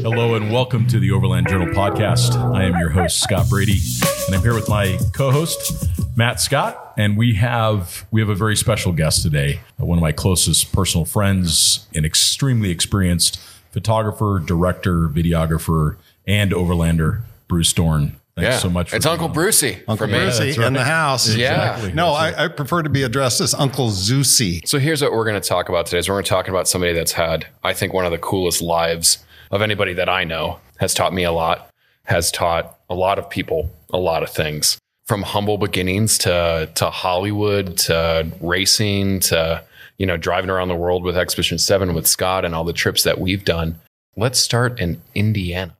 Hello and welcome to the Overland Journal podcast. I am your host Scott Brady, and I'm here with my co-host Matt Scott, and we have we have a very special guest today. Uh, one of my closest personal friends, an extremely experienced photographer, director, videographer, and overlander, Bruce Dorn. Thanks yeah. so much. it's Uncle Brucey Uncle for me. Brucey that's right. in the house. Yeah. Exactly. No, I, I prefer to be addressed as Uncle Zeusy. So here's what we're going to talk about today. Is we're going to talk about somebody that's had, I think, one of the coolest lives of anybody that I know. Has taught me a lot. Has taught a lot of people a lot of things, from humble beginnings to to Hollywood to racing to you know driving around the world with Expedition Seven with Scott and all the trips that we've done. Let's start in Indiana.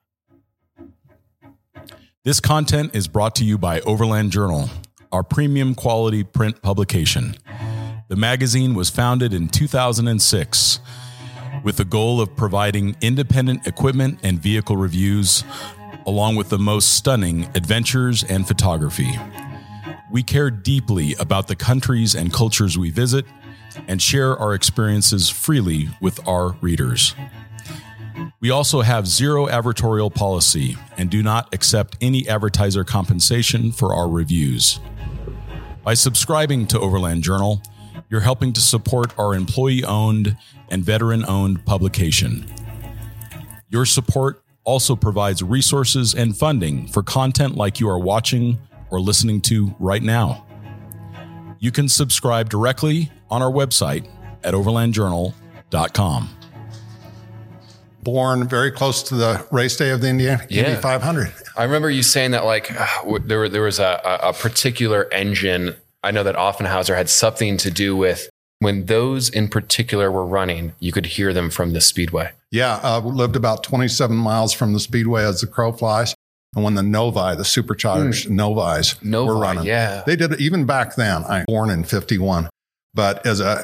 This content is brought to you by Overland Journal, our premium quality print publication. The magazine was founded in 2006 with the goal of providing independent equipment and vehicle reviews, along with the most stunning adventures and photography. We care deeply about the countries and cultures we visit and share our experiences freely with our readers. We also have zero advertorial policy and do not accept any advertiser compensation for our reviews. By subscribing to Overland Journal, you're helping to support our employee owned and veteran owned publication. Your support also provides resources and funding for content like you are watching or listening to right now. You can subscribe directly on our website at overlandjournal.com. Born very close to the race day of the Indiana Yeah. Indy 500. I remember you saying that like uh, there were, there was a, a particular engine. I know that Offenhauser had something to do with when those in particular were running. You could hear them from the speedway. Yeah, uh, we lived about 27 miles from the speedway as the crow flies. And when the Novi, the supercharged Novis, Hmm. Novi, were running, yeah. they did it even back then. I was born in 51, but as a,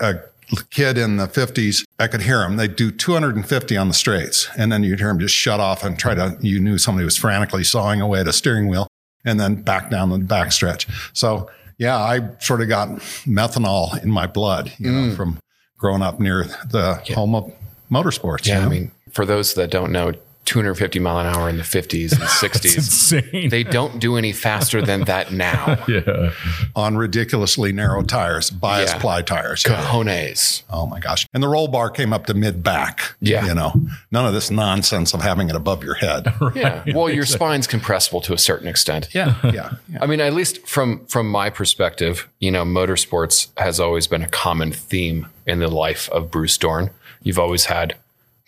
a kid in the 50s, I could hear them. They'd do 250 on the straights, and then you'd hear them just shut off and try to. You knew somebody was frantically sawing away at a steering wheel, and then back down the backstretch. So yeah, I sort of got methanol in my blood, you Mm. know, from growing up near the home of motorsports. you Yeah, I mean, for those that don't know, 250 mile an hour in the 50s and 60s. insane. They don't do any faster than that now. yeah. on ridiculously narrow tires, bias Yeah. ply tires. Cojones. Oh my gosh. And the roll bar came up to mid back. Yeah. You know, none of this nonsense of having it above your head. Yeah. Well, your spine's compressible to a certain extent. yeah. Yeah. yeah. I mean, at least from from my perspective, you know, motorsports has always been a common theme in the life of Bruce Dorn. You've always had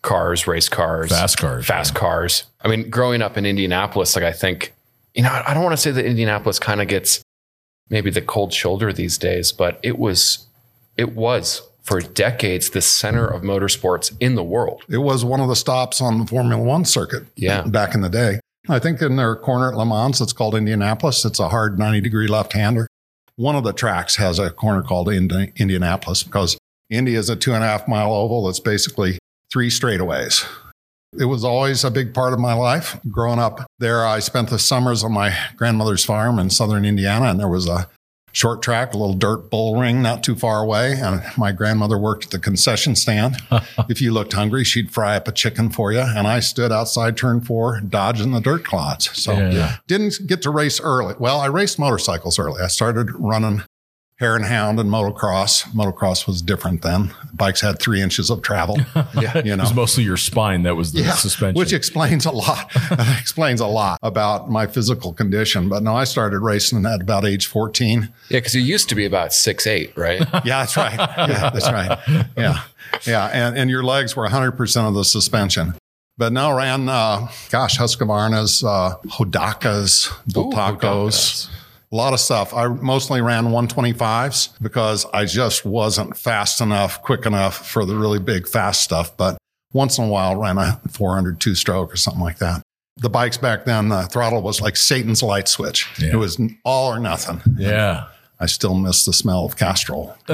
cars, race cars, Fast cars, fast cars. I mean, growing up in Indianapolis, like I think, you know, I don't want to say that Indianapolis kind of gets maybe the cold shoulder these days, but it was, it was for decades the center of motorsports in the world. It was one of the stops on the Formula One circuit Yeah. back in the day. I think in their corner at Le Mans, it's called Indianapolis. It's a hard 90 degree left hander. One of the tracks has a corner called Indi- Indianapolis because Indy is a two and a half mile oval. It's basically three straightaways. It was always a big part of my life. Growing up there, I spent the summers on my grandmother's farm in southern Indiana, and there was a short track, a little dirt bull ring not too far away. And my grandmother worked at the concession stand. if you looked hungry, she'd fry up a chicken for you. And I stood outside turn four, dodging the dirt clods. So Yeah. didn't get to race early. Well, I raced motorcycles early. I started running hare and hound and motocross. Motocross was different then. Bikes had three inches of travel. Yeah. You know, It was mostly your spine that was the suspension. which explains a lot. explains a lot about my physical condition. But no, I started racing at about age 14. Yeah. Cause you used to be about six, eight, right? Yeah, that's right. Yeah, that's right. Yeah. Yeah. And, and your legs were 100% of the suspension. But now ran, uh, gosh, Husqvarna's, uh, Hodakas, Ooh, Bultacos, Hodakas. A lot of stuff. I mostly ran 125s because I just wasn't fast enough, quick enough for the really big fast stuff. But once in a while, ran a 400 two stroke or something like that. The bikes back then, the throttle was like Satan's light switch. Yeah. It was all or nothing. yeah. I still miss the smell of Castrol.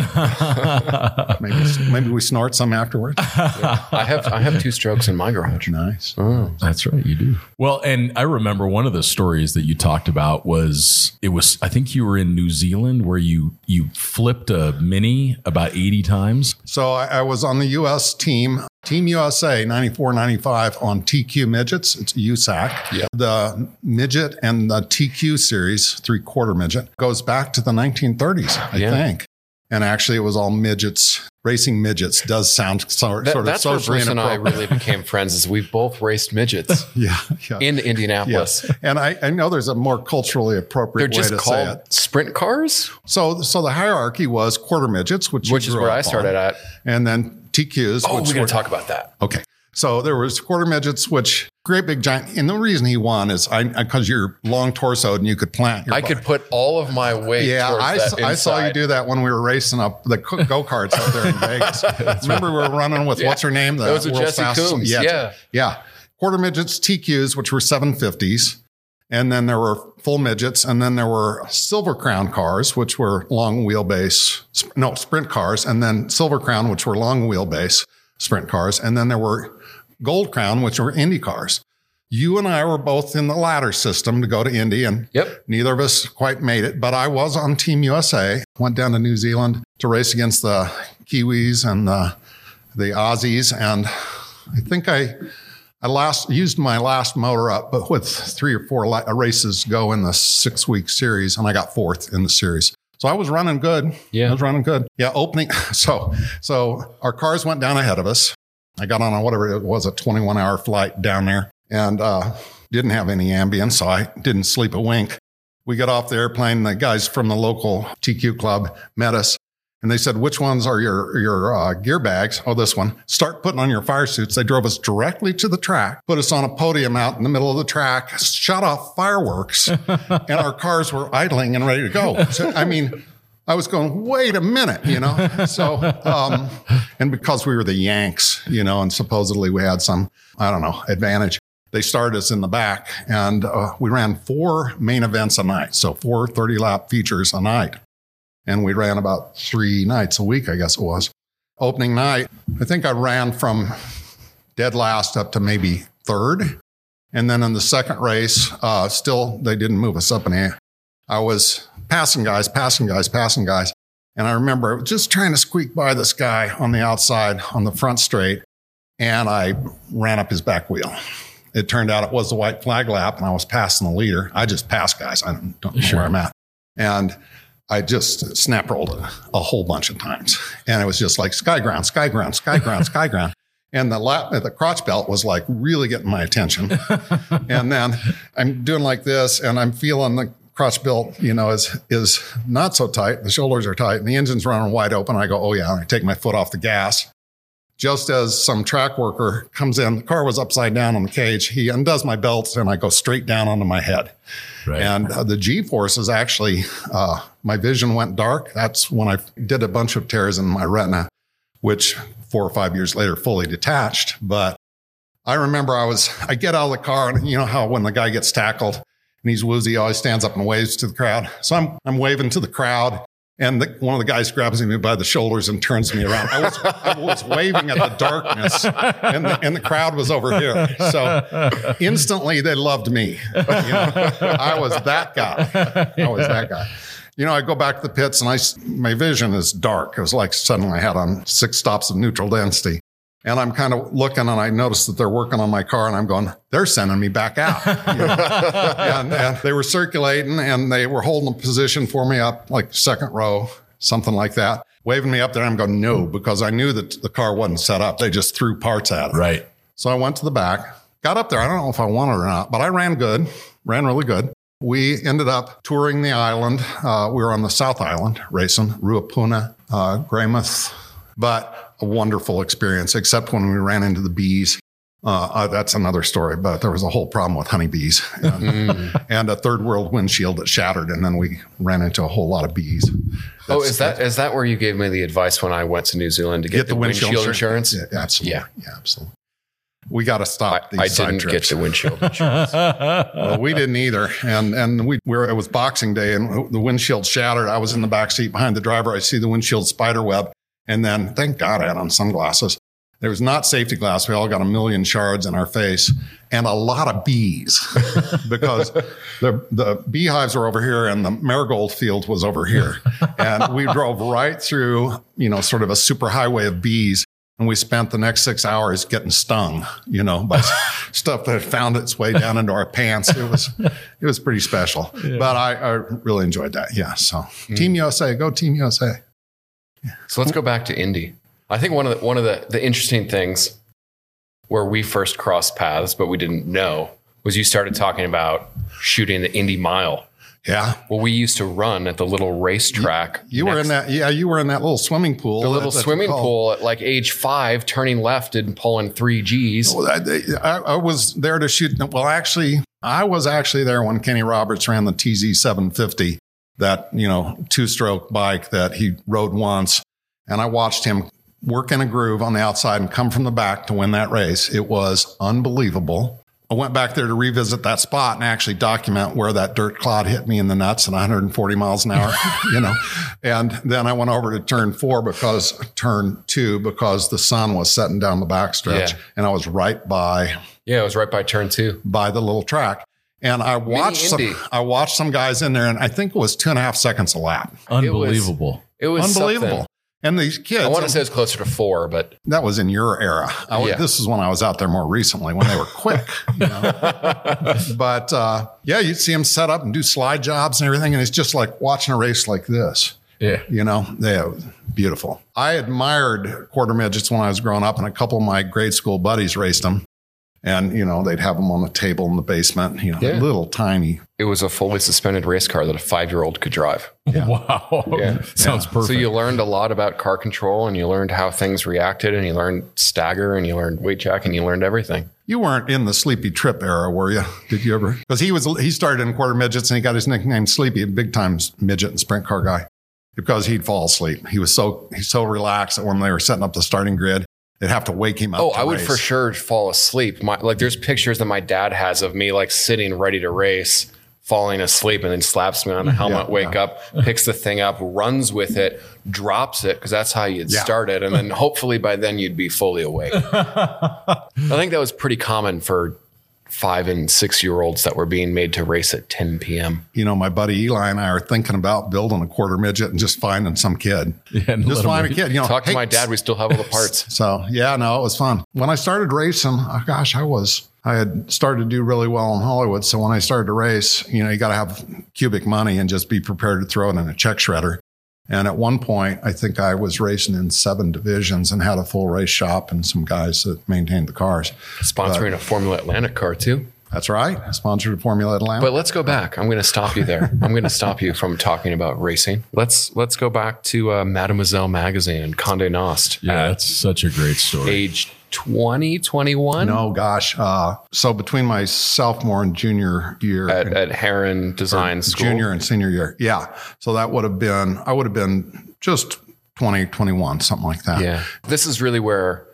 maybe, maybe we snort some afterwards. I have I have two strokes in my garage. Nice. Oh. That's right, you do. Well, and I remember one of the stories that you talked about was it was I think you were in New Zealand where you you flipped a mini about 80 times. So I, I was on the U.S. team, Team USA 94 95 on TQ midgets. It's USAC. Yeah. The midget and the TQ series, three quarter midget, goes back to the 1930s, I Yeah. think. And actually, it was all midgets. Racing midgets does sound sort, That- sort of that's where Bruce and I really became friends. Is we've both raced midgets yeah, yeah. in Indianapolis. Yes. And I, I know there's a more culturally appropriate They're just way to say called sprint cars, So, so the hierarchy was quarter midgets, which, which is where I started on, at. and then TQs. Oh, which we're going to talk about that. Okay. So there was quarter midgets, which great big giant. And the reason he won is I because you're long torsoed and you could plant. Your I body. could put all of my weight. Yeah, I, I saw you do that when we were racing up the go karts up there in Vegas. Remember we were running with Yeah. what's her name? The with world's Jessi fastest- Combs. Yeah, Yeah. yeah. Quarter midgets, TQs, which were 750s. And then there were full midgets. And then there were silver crown cars, which were long wheelbase, no, sprint cars. And then silver crown, which were long wheelbase sprint cars. And then there were gold crown, which were Indy cars. You and I were both in the ladder system to go to Indy, and Yep. neither of us quite made it. But I was on Team USA, went down to New Zealand to race against the Kiwis and the, the Aussies. And I think I I last used my last motor up, but with three or four races go in the six week series, and I got fourth in the series. So I was running good. Yeah. I was running good. Yeah, opening. So so our cars went down ahead of us. I got on a whatever it was, a 21 hour flight down there, and uh, didn't have any Ambien, so I didn't sleep a wink. We got off the airplane. The guys from the local TQ club met us. And they said, which ones are your, your uh, gear bags? Oh, this one. Start putting on your fire suits. They drove us directly to the track, put us on a podium out in the middle of the track, shut off fireworks, and our cars were idling and ready to go. So, I mean, I was going, wait a minute, you know? So, um, and because we were the Yanks, you know, and supposedly we had some, I don't know, advantage, they started us in the back and uh, we ran four main events a night. So, four 30 lap features a night and we ran about three nights a week, I guess it was. Opening night, I think I ran from dead last up to maybe third. And then in the second race, uh, still, they didn't move us up any. I was passing guys, passing guys, passing guys. And I remember just trying to squeak by this guy on the outside on the front straight. And I ran up his back wheel. It turned out it was the white flag lap, and I was passing the leader. I just passed guys. I don't, don't know Sure. where I'm at. And I just snap rolled it a whole bunch of times. And it was just like sky ground, sky ground, sky ground, sky ground. And the lap, the crotch belt was like really getting my attention. and then I'm doing like this and I'm feeling the crotch belt, you know, is, is not so tight. The shoulders are tight and the engine's running wide open. I go, oh yeah. And I take my foot off the gas. Just as some track worker comes in, the car was upside down on the cage. He undoes my belt and I go straight down onto my head. Right. And uh, the G forces actually, uh, my vision went dark. That's when I did a bunch of tears in my retina, which four or five years later fully detached. But I remember I was, I get out of the car and you know how when the guy gets tackled and he's woozy, he always stands up and waves to the crowd. So I'm, I'm waving to the crowd. And the, one of the guys grabs me by the shoulders and turns me around. I was, I was waving at the darkness, and the, and the crowd was over here. So instantly they loved me. You know, I was that guy. I was that guy. You know, I go back to the pits and I, my vision is dark. It was like suddenly I had on six stops of neutral density. And I'm kind of looking and I noticed that they're working on my car and I'm going, they're sending me back out. You know? and, and they were circulating and they were holding a position for me up like second row, something like that, waving me up there. I'm going, no, because I knew that the car wasn't set up. They just threw parts at it. right. So I went to the back, got up there. I don't know if I won or not, but I ran good, ran really good. We ended up touring the island. Uh, we were on the South Island racing, Ruapuna, uh, Greymouth, but a wonderful experience, except when we ran into the bees. Uh, uh, that's another story, but there was a whole problem with honeybees and, and a third world windshield that shattered. And then we ran into a whole lot of bees. Oh, is that is that where you gave me the advice when I went to New Zealand to get, the, windshield, insurance? Yeah, absolutely. Yeah. yeah, absolutely. we got to stop these I side didn't trips. get the windshield insurance. well, we didn't either. And and we were it was Boxing Day, and the windshield shattered. I was in the back seat behind the driver. I see the windshield spider web, and then thank God I had on sunglasses. There was not safety glass. We all got a million shards in our face and a lot of bees because the the beehives were over here and the marigold field was over here. And we drove right through, you know, sort of a super highway of bees. And we spent the next six hours getting stung, you know, by stuff that found its way down into our pants. It was, it was pretty special. But I, I really enjoyed that. Yeah. So hmm. Team USA, go Team USA. So let's go back to Indy. I think one of the, one of the, the interesting things where we first crossed paths, but we didn't know, was you started talking about shooting the Indy Mile. Yeah. Well, we used to run at the little racetrack. You were in that, yeah, you were in that little swimming pool. the little swimming pool at like age five, turning left and pulling three G's. Well, I, I, I was there to shoot. Well, actually, I was actually there when Kenny Roberts ran the TZ 750, that, you know, two stroke bike that he rode once. And I watched him work in a groove on the outside and come from the back to win that race. It was unbelievable. I went back there to revisit that spot and actually document where that dirt clod hit me in the nuts at 140 miles an hour, you know. And then I went over to turn four because turn two because the sun was setting down the backstretch Yeah. and I was right by Yeah, it was right by turn two. by the little track. And I watched some, I watched some guys in there, and I think it was two and a half seconds a lap. Unbelievable. It was Unbelievable. something. And these kids, I want to say it's closer to four, but that was in your era. I Yeah. This is when I was out there more recently when they were quick. You know? but uh, yeah, you'd see them set up and do slide jobs and everything. And it's just like watching a race like this. Yeah. You know, yeah, it was beautiful. I admired quarter midgets when I was growing up, and a couple of my grade school buddies raced them. And, you know, they'd have them on the table in the basement, you know, Yeah. little tiny. it was a fully suspended race car that a five year old could drive. Wow. Yeah. Sounds perfect. So you learned a lot about car control and you learned how things reacted and you learned stagger and you learned weight check and you learned everything. You weren't in the Sleepy Tripp era, were you? Did you ever? Because he was, he started in quarter midgets and he got his nickname Sleepy, a big time midget and sprint car guy, because he'd fall asleep. He was so he's so relaxed that when they were setting up the starting grid, they'd have to wake him up. Oh, I would race. for sure fall asleep. My, like there's pictures that my dad has of me like sitting ready to race, falling asleep, and then slaps me on the mm-hmm. helmet, Yeah, wake yeah. up, picks the thing up, runs with it, drops it because that's how you'd Yeah. start it, and then hopefully by then you'd be fully awake. I think that was pretty common for five and six year olds that were being made to race at 10 p.m. You know, my buddy Eli and I are thinking about building a quarter midget and just finding some kid. Yeah, and let just 'em find a kid. You know, Talk to my dad. We still have all the parts. So yeah, no, it was fun. When I started racing, oh gosh, I was I had started to do really well in Hollywood. So when I started to race, you know, you got to have cubic money and just be prepared to throw it in a check shredder. And at one point, I think I was racing in seven divisions and had a full race shop and some guys that maintained the cars. Sponsoring a Formula Atlantic car too. That's right. I sponsored Formula Atlantic. But let's go back. I'm going to stop you there. I'm going to stop you from talking about racing. Let's let's go back to uh, Mademoiselle magazine and Condé Nast. Yeah, at that's such a great story. age 20, 21 no, gosh. Uh, so between my sophomore and junior year, at, at Herron Design School. junior and senior year. Yeah. So that would have been, I would have been just 20, 21, something like that. Yeah. This is really where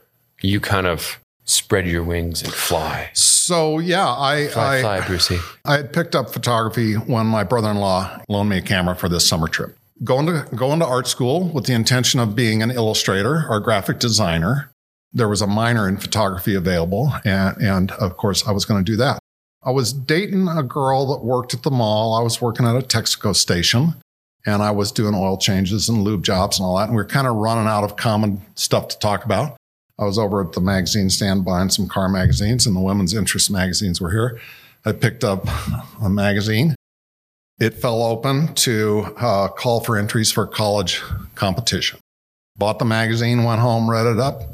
you kind of spread your wings and fly. So yeah, I, Fly, I, fly, Brucey. I had picked up photography when my brother-in-law loaned me a camera for this summer trip. Going to going to art school with the intention of being an illustrator or graphic designer. There was a minor in photography available, and, and of course, I was going to do that. I was dating a girl that worked at the mall. I was working at a Texaco station, and I was doing oil changes and lube jobs and all that. And we were kind of running out of common stuff to talk about. I was over at the magazine stand buying some car magazines, and the women's interest magazines were here. I picked up a magazine. It fell open to uh, call for entries for college competition. Bought the magazine, went home, read it up,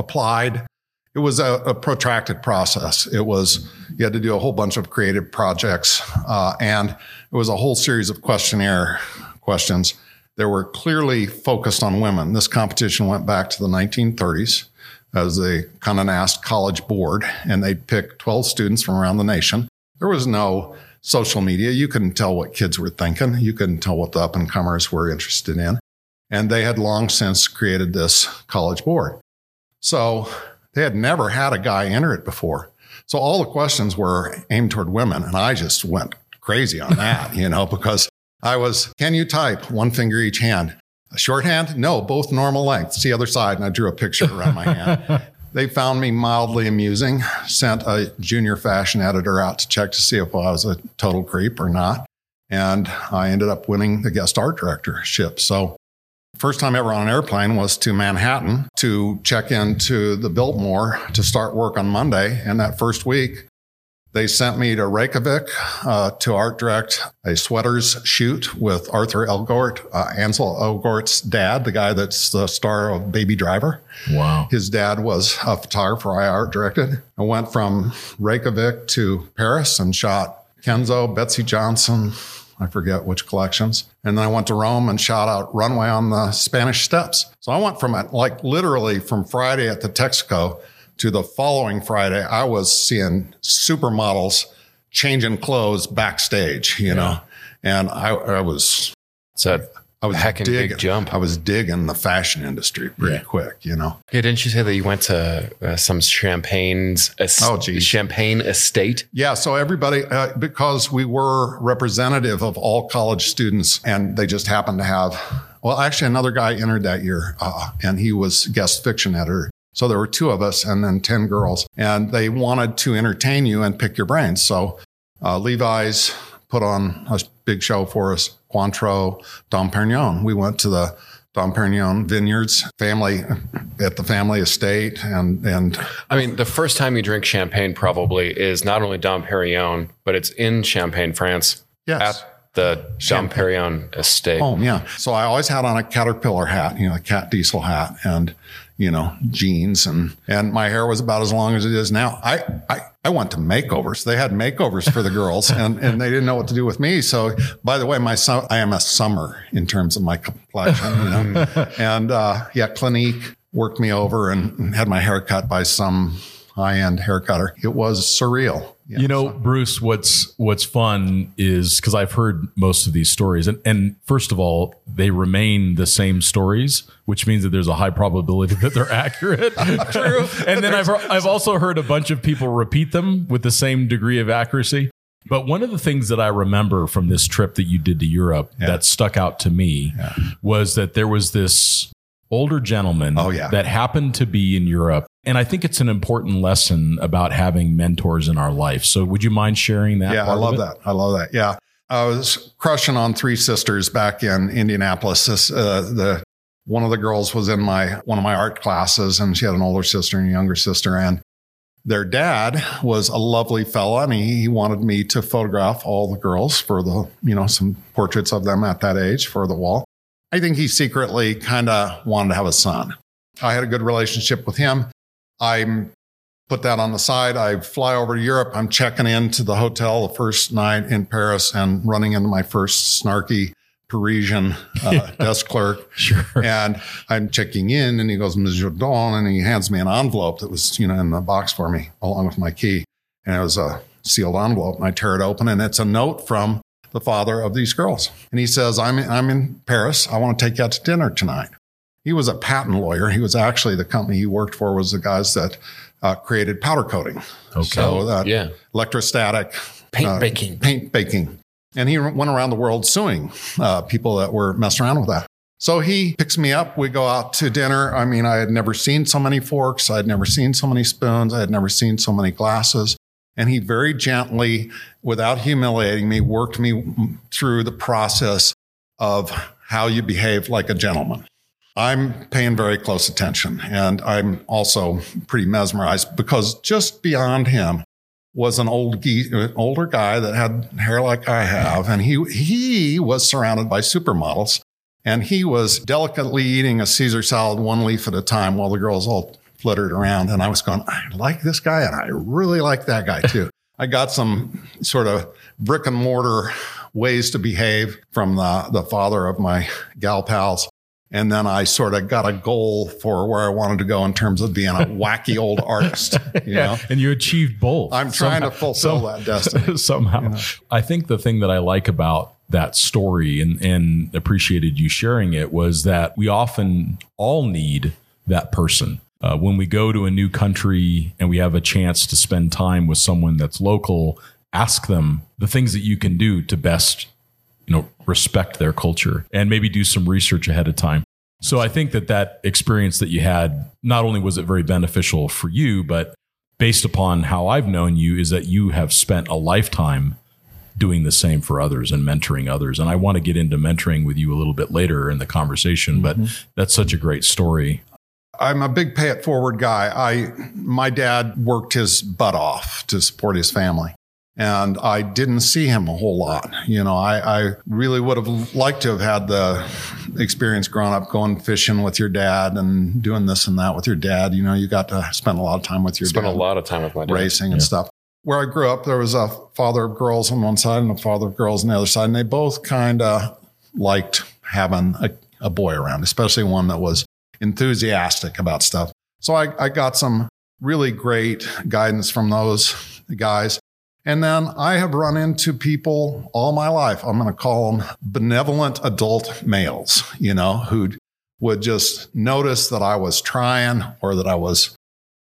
applied. It was a, a protracted process. It was, you had to do a whole bunch of creative projects, uh, and it was a whole series of questionnaire questions. They were clearly focused on women. This competition went back to the 1930s as the Condé Nast College Board, and they'd pick 12 students from around the nation. There was no social media. You couldn't tell what kids were thinking. You couldn't tell what the up and comers were interested in. And they had long since created this college board. So They had never had a guy enter it before. So all the questions were aimed toward women. And I just went crazy on that, you know, because I was, can you type one finger each hand? A shorthand? No, both normal length. It's the other side. And I drew a picture around my hand. They found me mildly amusing, sent a junior fashion editor out to check to see if I was a total creep or not. And I ended up winning the guest art directorship. So First time ever on an airplane was to Manhattan to check into the Biltmore to start work on Monday. And that first week, they sent me to Reykjavik uh, to art direct a sweaters shoot with Arthur Elgort, uh, Ansel Elgort's dad, the guy that's the star of Baby Driver. Wow. His dad was a photographer I art directed. I went from Reykjavik to Paris and shot Kenzo, Betsey Johnson, I forget which collections. And then I went to Rome and shot out runway on the Spanish Steps. So I went from like literally from Friday at the Texaco to the following Friday, I was seeing supermodels changing clothes backstage, you yeah. know, and I, I was. So I was hecking digging, big jump. I was digging the fashion industry pretty yeah. quick, you know. Yeah, didn't you say that you went to uh, some champagne's es- oh, geez. champagne estate? Yeah, so everybody uh, because we were representative of all college students, and they just happened to have. Well, actually, another guy entered that year, uh, and he was guest fiction editor. So there were two of us and then 10 girls, and they wanted to entertain you and pick your brains. So uh, Levi's put on a big show for us, Cointreau, Dom Perignon. We went to the Dom Perignon vineyards, family at the family estate, and and I mean, the first time you drink champagne probably is not only Dom Perignon, but it's in Champagne, France. Yes. At the Dom Perignon estate. Oh yeah. So I always had on a caterpillar hat, you know, a cat diesel hat, and you know, jeans and, and my hair was about as long as it is now. I, I, I went to makeovers. They had makeovers for the girls and, and they didn't know what to do with me. So by the way, my son, I am a summer in terms of my complexion, you know? and, uh, yeah, Clinique worked me over and had my hair cut by some high end hair cutter. It was surreal. Yeah, you know, so. Bruce, what's what's fun is because I've heard most of these stories, and and first of all, they remain the same stories, which means that there's a high probability that they're accurate. True. and then I've I've also heard a bunch of people repeat them with the same degree of accuracy. But one of the things that I remember from this trip that you did to Europe yeah. that stuck out to me yeah. was that there was this older gentlemen oh, yeah. that happened to be in Europe and I think it's an important lesson about having mentors in our life. So would you mind sharing that? Yeah, I love that. I love that. Yeah. I was crushing on Three Sisters back in Indianapolis. This, uh, the one of the girls was in my one of my art classes, and she had an older sister and a younger sister. And their dad was a lovely fella, and he, he wanted me to photograph all the girls for the you know some portraits of them at that age for the wall. I think he secretly kind of wanted to have a son. I had a good relationship with him. I'm put that on the side. I fly over to Europe. I'm checking into the hotel the first night in Paris and running into my first snarky Parisian uh, desk clerk. Sure. And I'm checking in and he goes, Monsieur Don, and he hands me an envelope that was, you know, in the box for me along with my key. And it was a sealed envelope. And I tear it open and it's a note from the father of these girls. And he says, I'm, I'm in Paris. I want to take you out to dinner tonight. He was a patent lawyer. He was actually the company he worked for was the guys that uh, created powder coating. Okay. So that yeah. electrostatic paint uh, baking. Paint baking. And he went around the world suing uh, people that were messing around with that. So he picks me up. We go out to dinner. I mean, I had never seen so many forks. I had never seen so many spoons. I had never seen so many glasses. And he very gently, without humiliating me, worked me through the process of how you behave like a gentleman. I'm paying very close attention and I'm also pretty mesmerized because just beyond him was an old older guy that had hair like I have. And he, he was surrounded by supermodels and he was delicately eating a Caesar salad one leaf at a time while the girls all fluttered around. And I was going, I like this guy and I really like that guy too. I got some sort of brick and mortar ways to behave from the, the father of my gal pals. And then I sort of got a goal for where I wanted to go in terms of being a wacky old artist. You yeah, know? and you achieved both. I'm trying somehow. to fulfill that destiny somehow. You know? I think the thing that I like about that story and, and appreciated you sharing it was that we often all need that person uh, when we go to a new country and we have a chance to spend time with someone that's local, ask them the things that you can do to best, you know, respect their culture and maybe do some research ahead of time. So I think that that experience that you had, not only was it very beneficial for you, but based upon how I've known you, is that you have spent a lifetime doing the same for others and mentoring others. And I want to get into mentoring with you a little bit later in the conversation, but that's such a great story. I'm a big pay it forward guy. I my dad worked his butt off to support his family. And I didn't see him a whole lot. You know, I, I really would have liked to have had the experience growing up going fishing with your dad and doing this and that with your dad. You know, you got to spend a lot of time with your Spent dad a lot of time with my dad. racing and stuff. Where I grew up, there was a father of girls on one side and a father of girls on the other side, and they both kind of liked having a, a boy around, especially one that was enthusiastic about stuff. So I, I got some really great guidance from those guys. And then I have run into people all my life. I'm going to call them benevolent adult males, you know, who would just notice that I was trying or that I was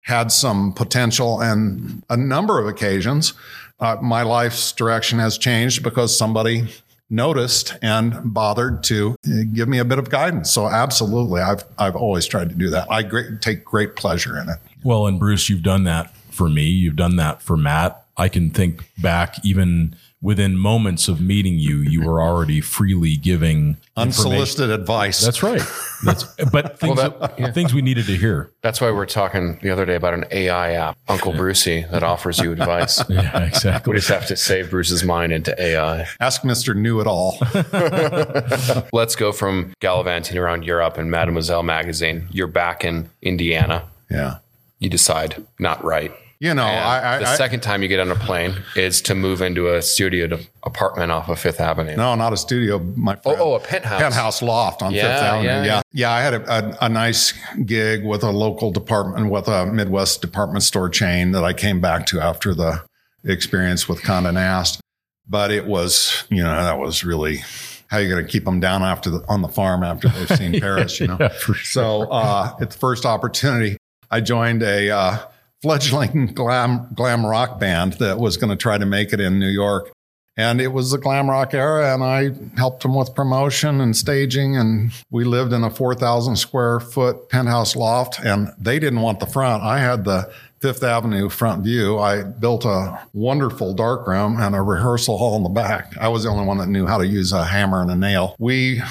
had some potential. And a number of occasions, uh, my life's direction has changed because somebody noticed and bothered to uh, give me a bit of guidance. So absolutely, I've I've always tried to do that. I great, take great pleasure in it. Well, and Bruce, you've done that for me. You've done that for Matt. I can think back even within moments of meeting you, you were already freely giving. Unsolicited advice. That's right. That's but things that- things we needed to hear. That's why we're talking the other day about an AI app, Uncle Brucey, that offers you advice. Yeah, exactly. We just have to save Bruce's mind into AI. Ask Mr. New It All. Let's go from gallivanting around Europe and Mademoiselle magazine. You're back in Indiana. yeah. You decide not right. You know, I, I, the I second time you get on a plane is to move into a studio apartment off of Fifth Avenue. no, not a studio, my Oh, friend. oh, a penthouse. penthouse loft on Yeah, Fifth Avenue. yeah, Yeah, yeah. I had a, a, a nice gig with a local department, with a Midwest department store chain that I came back to after the experience with Condé Nast. But it was, you know, that was really how you going to keep them down after the, on the farm after they've seen Paris, you know. Yeah, sure. So uh, at the first opportunity, I joined a uh, fledgling glam glam rock band that was going to try to make it in New York. And it was the glam rock era, and I helped them with promotion and staging. And we lived in a 4,000 square foot penthouse loft, and they didn't want the front. I had the Fifth Avenue front view. I built a wonderful dark room and a rehearsal hall in the back. I was the only one that knew how to use a hammer and a nail. We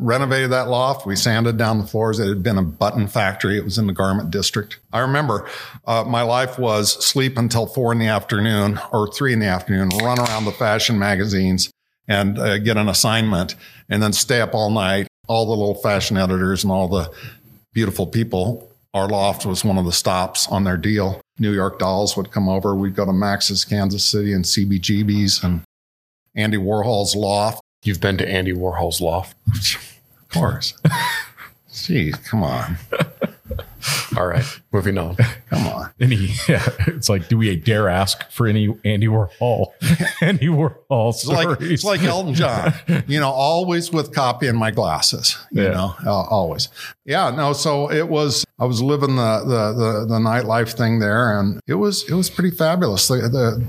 renovated that loft. We sanded down the floors. It had been a button factory. It was in the garment district. I remember uh, my life was sleep until four in the afternoon or three in the afternoon, run around the fashion magazines and uh, get an assignment and then stay up all night. All the little fashion editors and all the beautiful people. Our loft was one of the stops on their deal. New York Dolls would come over. We'd go to Max's Kansas City and CBGB's and Andy Warhol's loft. You've been to Andy Warhol's loft. Of course. Jeez, come on. All right, moving on. Come on. Any, yeah, it's like, do we dare ask for any Andy Warhol? Andy Warhol It's like, it's like Elton John, you know, always with copy in my glasses, you Yeah. know, uh, always. Yeah, no, so it was, I was living the, the, the, the nightlife thing there and it was, it was pretty fabulous. They, the,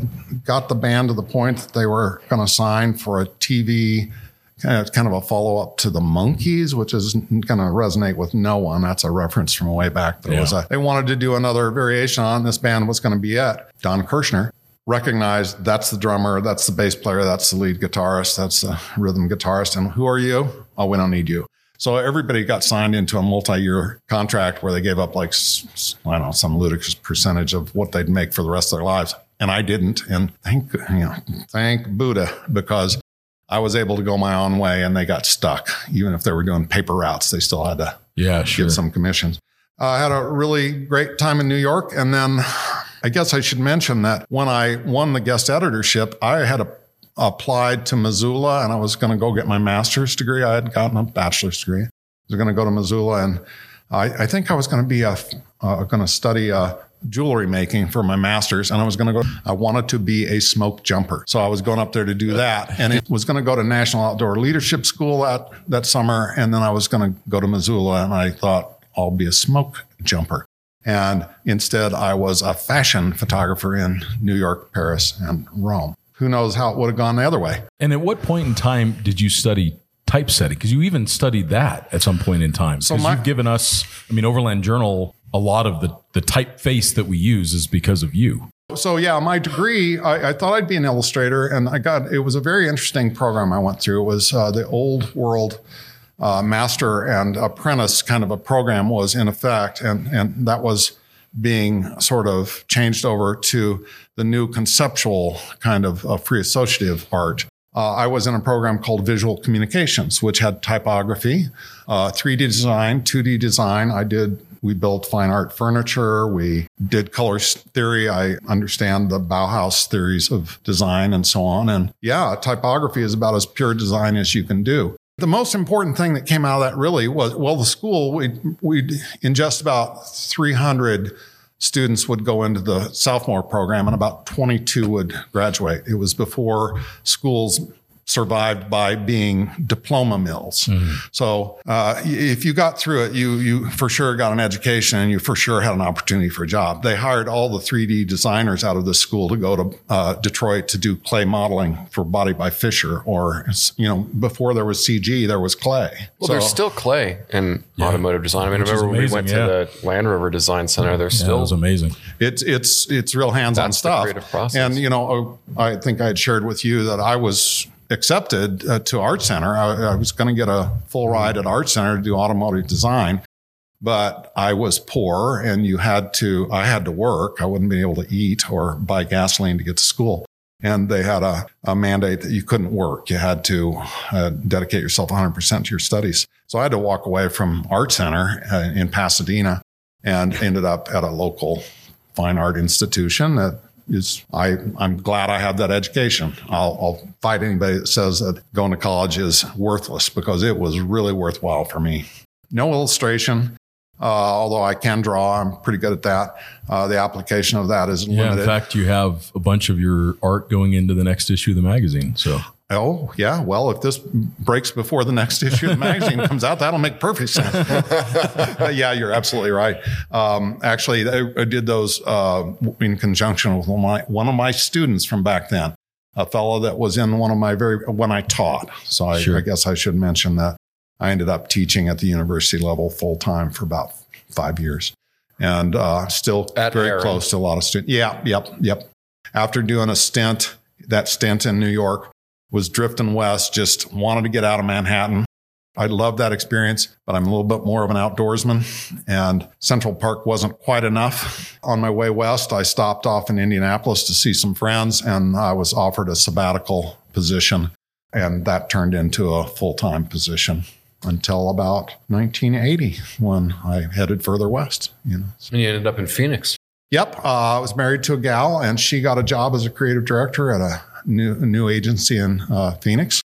got the band to the point that they were going to sign for a TV kind of, kind of a follow up to the Monkees, which is going to resonate with no one. That's a reference from way back. But it was a, they wanted to do another variation on this band was going to be it. Don Kirshner recognized that's the drummer, that's the bass player, that's the lead guitarist, that's the rhythm guitarist. And who are you? Oh, we don't need you. So everybody got signed into a multi-year contract where they gave up like I don't know some ludicrous percentage of what they'd make for the rest of their lives, and I didn't. And thank you know, thank Buddha because I was able to go my own way, and they got stuck. Even if they were doing paper routes, they still had to yeah, sure. get some commissions. Uh, I had a really great time in New York. And then I guess I should mention that when I won the guest editorship, I had a, applied to Missoula and I was going to go get my master's degree. I had gotten a bachelor's degree. I was going to go to Missoula and I, I think I was going to be a, uh, going to study uh, jewelry making for my master's and I was going to go, I wanted to be a smoke jumper. So I was going up there to do that. And it was going to go to National Outdoor Leadership School that, that summer. And then I was going to go to Missoula and I thought, I'll be a smoke jumper. And instead, I was a fashion photographer in New York, Paris, and Rome. Who knows how it would have gone the other way? And at what point in time did you study typesetting? Because you even studied that at some point in time. So my- you've given us, I mean, Overland Journal, a lot of the, the typeface that we use is because of you. So yeah, my degree, I, I, thought I'd be an illustrator, and I got. It was a very interesting program I went through. It was uh, the old world uh, master and apprentice kind of a program was in effect, and and that was being sort of changed over to the new conceptual kind of uh, free associative art. Uh, I was in a program called Visual Communications, which had typography, uh, 3D design, 2D design. I did we built fine art furniture. We did color theory. I understand the Bauhaus theories of design and so on. And yeah, typography is about as pure design as you can do. The most important thing that came out of that really was, well, the school, we, we, in just about 300 students would go into the sophomore program and about 22 would graduate. It was before schools survived by being diploma mills. Mm-hmm. So uh, if you got through it, you you for sure got an education and you for sure had an opportunity for a job. They hired all the 3D designers out of this school to go to uh, Detroit to do clay modeling for Body by Fisher, or you know before there was CG, there was clay. Well, so, there's still clay in yeah. automotive design. I mean, remember when we went yeah. to the Land Rover Design Center? There's yeah, still it was amazing. It's it's it's real hands-on stuff. creative process. And you know, I think I had shared with you that I was accepted uh, to Art Center. I, I was going to get a full ride at Art Center to do automotive design, but I was poor and you had to, I had to work. I wouldn't be able to eat or buy gasoline to get to school. And they had a, a mandate that you couldn't work. You had to uh, dedicate yourself 100% to your studies. So I had to walk away from Art Center uh, in Pasadena and ended up at a local fine art institution that is I, I'm glad I had that education. I'll, I'll fight anybody that says that going to college is worthless because it was really worthwhile for me. No illustration. Uh, although I can draw, I'm pretty good at that. Uh, the application of that is yeah, limited. In fact, you have a bunch of your art going into the next issue of the magazine. So Oh, yeah. Well, if this breaks before the next issue of the magazine comes out, that'll make perfect sense. yeah, you're absolutely right. Um, actually, I, did those uh, in conjunction with one of, my, one of my students from back then, a fellow that was in one of my very, when I taught. So I, sure. I guess I should mention that I ended up teaching at the university level full time for about five years and uh, still at very Aaron. close to a lot of students. Yeah, yep, yep. After doing a stint, that stint in New York, was drifting west, just wanted to get out of Manhattan. I loved that experience, but I'm a little bit more of an outdoorsman and Central Park wasn't quite enough. On my way west, I stopped off in Indianapolis to see some friends and I was offered a sabbatical position and that turned into a full-time position until about 1980 when I headed further west. You know, and you ended up in Phoenix. Yep, uh, I was married to a gal, and she got a job as a creative director at a new new agency in uh, Phoenix.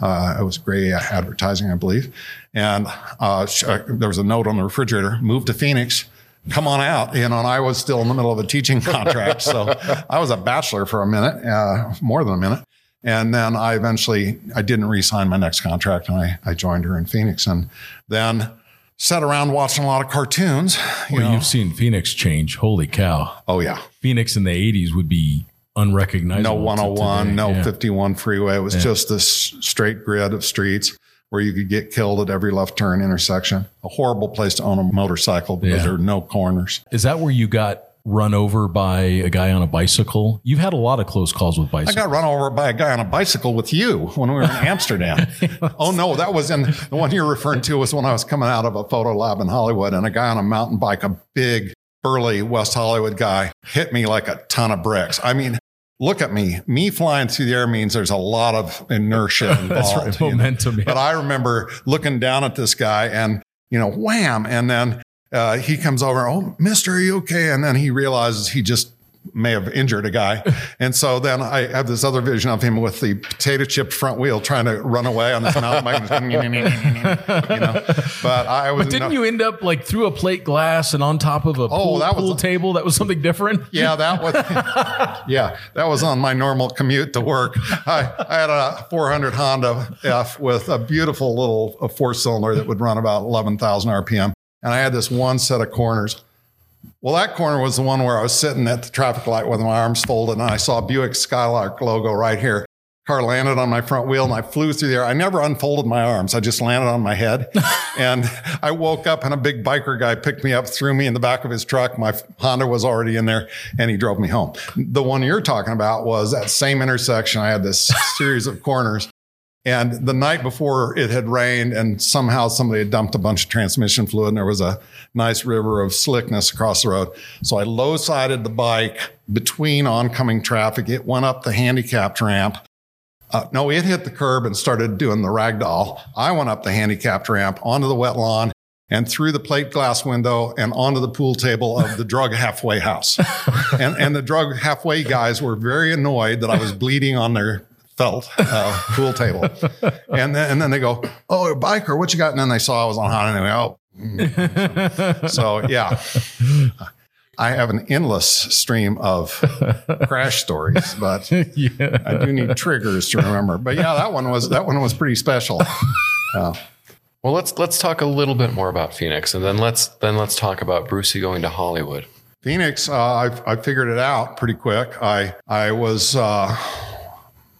Uh, it was Grey Advertising, I believe. And uh, uh, there was a note on the refrigerator: "Move to Phoenix." Come on out, you know. And I was still in the middle of a teaching contract, so I was a bachelor for a minute, uh, more than a minute. And then I eventually I didn't re-sign my next contract, and I, I joined her in Phoenix. And then sat around watching a lot of cartoons. You well, know. you've seen Phoenix change. Holy cow! Oh yeah, Phoenix in the '80s would be unrecognizable. No 101, no yeah. 51 freeway. It was yeah. just this straight grid of streets where you could get killed at every left turn intersection. A horrible place to own a motorcycle because yeah. there are no corners. Is that where you got run over by a guy on a bicycle? You've had a lot of close calls with bicycles. I got run over by a guy on a bicycle with you when we were in Amsterdam. oh no, that was in the one you're referring to was when I was coming out of a photo lab in Hollywood and a guy on a mountain bike, a big burly West Hollywood guy hit me like a ton of bricks. I mean, look at me. Me flying through the air means there's a lot of inertia involved. That's right. Momentum. Yeah. But I remember looking down at this guy and, you know, wham. And then uh, he comes over, oh, mister, are you okay? And then he realizes he just may have injured a guy. And so then I have this other vision of him with the potato chip front wheel trying to run away on this mountain bike. you know, but I was. But didn't no, you end up like through a plate glass and on top of a oh, pool, that pool was, table? That was something different. Yeah, that was. yeah, that was on my normal commute to work. I, I had a 400 Honda F with a beautiful little four cylinder that would run about 11,000 RPM. And I had this one set of corners Well, that corner was the one where I was sitting at the traffic light with my arms folded, and I saw Buick Skylark logo right here. Car landed on my front wheel, and I flew through the air. I never unfolded my arms; I just landed on my head, and I woke up, and a big biker guy picked me up, threw me in the back of his truck. My Honda was already in there, and he drove me home. The one you're talking about was that same intersection. I had this series of corners, and the night before it had rained, and somehow somebody had dumped a bunch of transmission fluid, and there was a nice river of slickness across the road. So I low sided the bike between oncoming traffic. It went up the handicapped ramp. Uh, no, it hit the curb and started doing the ragdoll. I went up the handicapped ramp onto the wet lawn and through the plate glass window and onto the pool table of the drug halfway house. and, and the drug halfway guys were very annoyed that I was bleeding on their felt uh, pool table. And then, and then they go, Oh, biker, what you got? And then they saw I was on Honda and they go, Oh. so yeah. I have an endless stream of crash stories, but yeah. I do need triggers to remember. But yeah, that one was that one was pretty special. Uh, Well, let's let's talk a little bit more about Phoenix, and then let's then let's talk about Brucey going to Hollywood. Phoenix, uh, I, I figured it out pretty quick. I I was uh,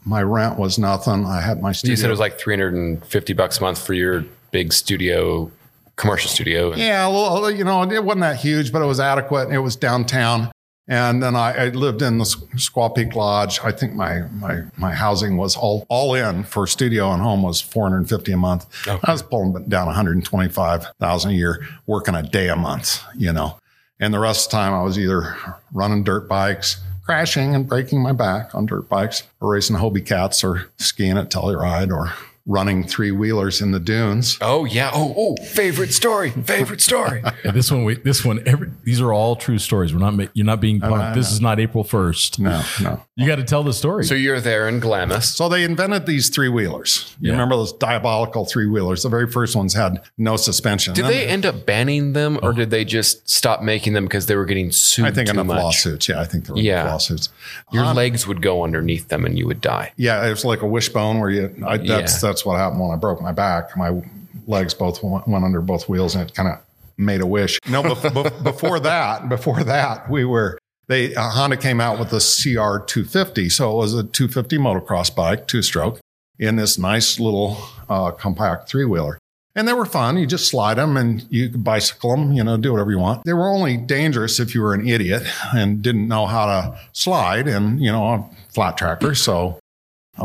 my rent was nothing. I had my studio. You said it was like 350 bucks a month for your big studio, commercial studio. Yeah, well, you know, it wasn't that huge, but it was adequate. It was downtown. And then I, I lived in the Squaw Peak Lodge. I think my my my housing was all all in for studio and home was 450 a month. I was pulling down 125,000 a year, working a day a month, you know. And the rest of the time I was either running dirt bikes, crashing and breaking my back on dirt bikes, or racing Hobie Cats or skiing at Telluride or running three wheelers in the dunes. Oh yeah. Oh oh. Favorite story. Favorite story. Yeah, this one, we, this one, every, these are all true stories. We're not, you're not being punked. This is not April 1st. No, no. You got to tell the story. so you're there in Glamis. So they invented these three wheelers. You Yeah. remember those diabolical three wheelers? The very first ones had no suspension. Did And they end up banning them, or oh. did they just stop making them because they were getting sued I think too enough much? lawsuits. Yeah, I think there were Yeah. lawsuits. Your um, legs would go underneath them, and you would die. Yeah, it was like a wishbone where you. I, that's Yeah. that's what happened when I broke my back. My legs both went, under both wheels, and it kind of made a wish. No, bef- bef- before that, before that, we were. They uh, Honda came out with the CR 250, so it was a 250 motocross bike, two stroke, in this nice little uh, compact three wheeler. And they were fun. You just slide them and you could bicycle them, you know, do whatever you want. They were only dangerous if you were an idiot and didn't know how to slide and, you know, a flat tracker. So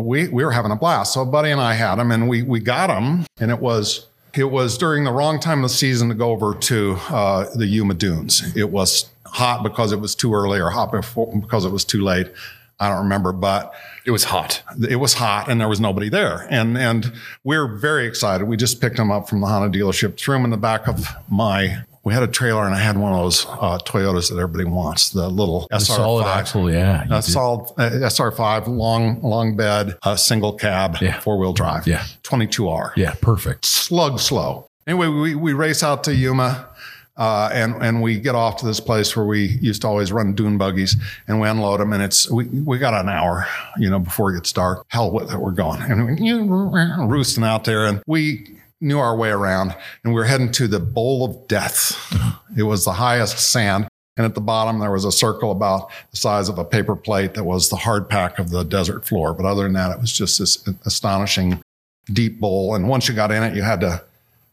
we, we were having a blast. So a buddy and I had them and we, we got them and it was, it was during the wrong time of the season to go over to uh, the Yuma Dunes. It was hot because it was too early or hot before, because it was too late. I don't remember, but It was hot. it was hot and there was nobody there. And and we're very excited. We just picked them up from the Honda dealership, threw them in the back of my. We had a trailer and I had one of those uh, Toyotas that everybody wants, the little The solid SR5. axle, yeah. solid uh, SR5, long long bed, uh, single cab, Yeah. four wheel drive, Yeah. 22R yeah, perfect. slug slow. Anyway, we, we race out to Yuma uh, and, and we get off to this place where we used to always run dune buggies and we unload them. And it's, we, we got an hour, you know, before it gets dark. Hell with it, we're going. And we roosting out there and we knew our way around and we were heading to the bowl of death. It was the highest sand. And at the bottom, there was a circle about the size of a paper plate that was the hard pack of the desert floor. But other than that, it was just this astonishing deep bowl. And once you got in it, you had to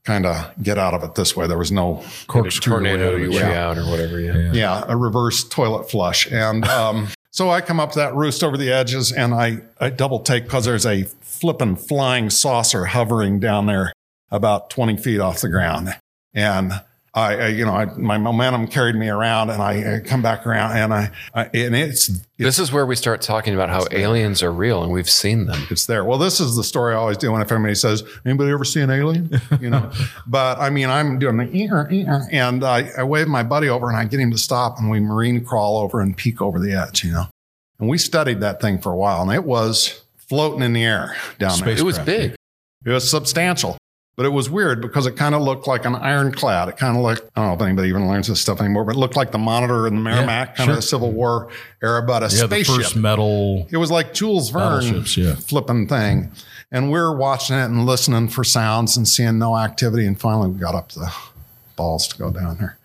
kind of get out of it this way. There was no Corkscrew Tornado you way out or whatever. Yeah. Yeah. yeah, a reverse toilet flush. And um, so I come up to that roost over the edges and I, I double take because there's a flippin' flying saucer hovering down there about 20 feet off the ground. And I, I you know, I, my momentum carried me around and I, I come back around and I, and it's, This is where we start talking about how aliens are real and we've seen them. it's there. Well, this is the story I always do when if anybody says, anybody ever see an alien? You know, but I mean, I'm doing the ear, ear, and I, I wave my buddy over and I get him to stop and we marine crawl over and peek over the edge, you know, and we studied that thing for a while and it was floating in the air down there. It was big. It was substantial. But it was weird because it kind of looked like an ironclad. It kind of looked, I don't know if anybody even learns this stuff anymore, but it looked like the Monitor in the Merrimack, kind sure. of the Civil War era, but a Yeah, the spaceship. first metal. It was like Jules Verne Battleships, yeah. flipping thing. And we are watching it and listening for sounds and seeing no activity. And finally we got up the balls to go down there.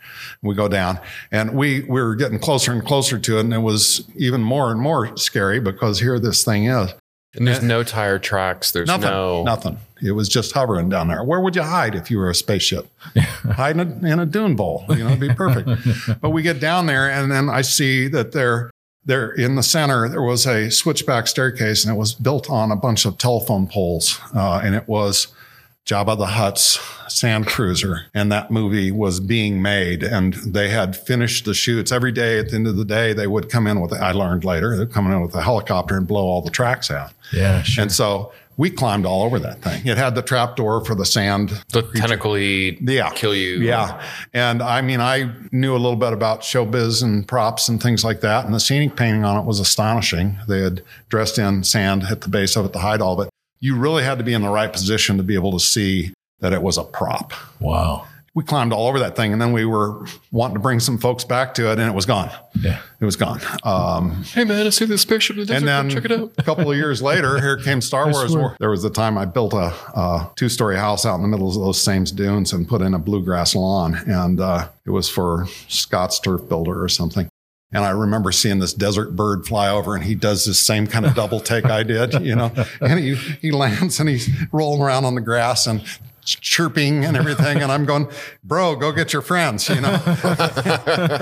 We go down and we, we were getting closer and closer to it. And it was even more and more scary because here this thing is. And there's no tire tracks. There's Nothing. no Nothing. It was just hovering down there. Where would you hide if you were a spaceship? hide in a, in a dune bowl. You know, it'd be perfect. but we get down there, and then I see that there, there in the center, there was a switchback staircase, and it was built on a bunch of telephone poles, uh, and it was Jabba the Hutt's Sand Cruiser, and that movie was being made, and they had finished the shoots. Every day at the end of the day, they would come in with. I learned later they'd come in with a helicopter and blow all the tracks out. Yeah, sure. And so we climbed all over that thing. It had the trap door for the sand. the tentacly Yeah. kill you. Yeah. And I mean, I knew a little bit about showbiz and props and things like that. And the scenic painting on it was astonishing. They had dressed in sand at the base of it to hide all of it. You really had to be in the right position to be able to see that it was a prop. wow. We climbed all over that thing and then we were wanting to bring some folks back to it and it was gone. Yeah. It was gone. Um, Hey man, I see this spaceship in the desert. and then Check it out. a couple of years later, here came Star Wars. swear. There was the time I built a, a two-story house out in the middle of those same dunes and put in a bluegrass lawn, and uh, it was for Scott's Turf Builder or something. And I remember seeing this desert bird fly over, and he does this same kind of double take I did, you know. And he he lands and he's rolling around on the grass and chirping and everything. And I'm going, bro, go get your friends, you know.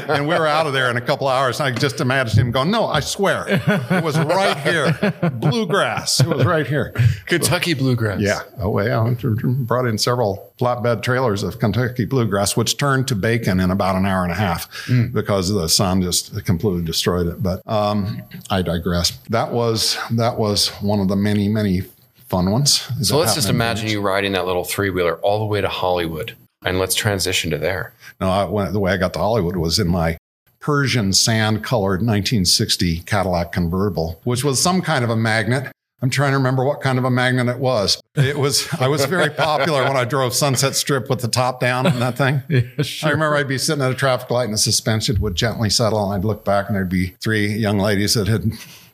and we were out of there in a couple hours. And I just imagined him going, no, I swear, it was right here, bluegrass. It was right here. Kentucky bluegrass. Yeah. Oh, yeah. I brought in several flatbed trailers of Kentucky bluegrass, which turned to bacon in about an hour and a half because the sun just completely destroyed it. But um, I digress. That was that was one of the many many fun ones. So let's just imagine you riding that little three wheeler all the way to Hollywood, and let's transition to there. No, I went, the way I got to Hollywood was in my Persian sand colored 1960 Cadillac convertible, which was some kind of a magnet. I'm trying to remember what kind of a magnet it was. It was, I was very popular when I drove Sunset Strip with the top down on that thing. I remember I'd be sitting at a traffic light and the suspension would gently settle and I'd look back and there'd be three young ladies that had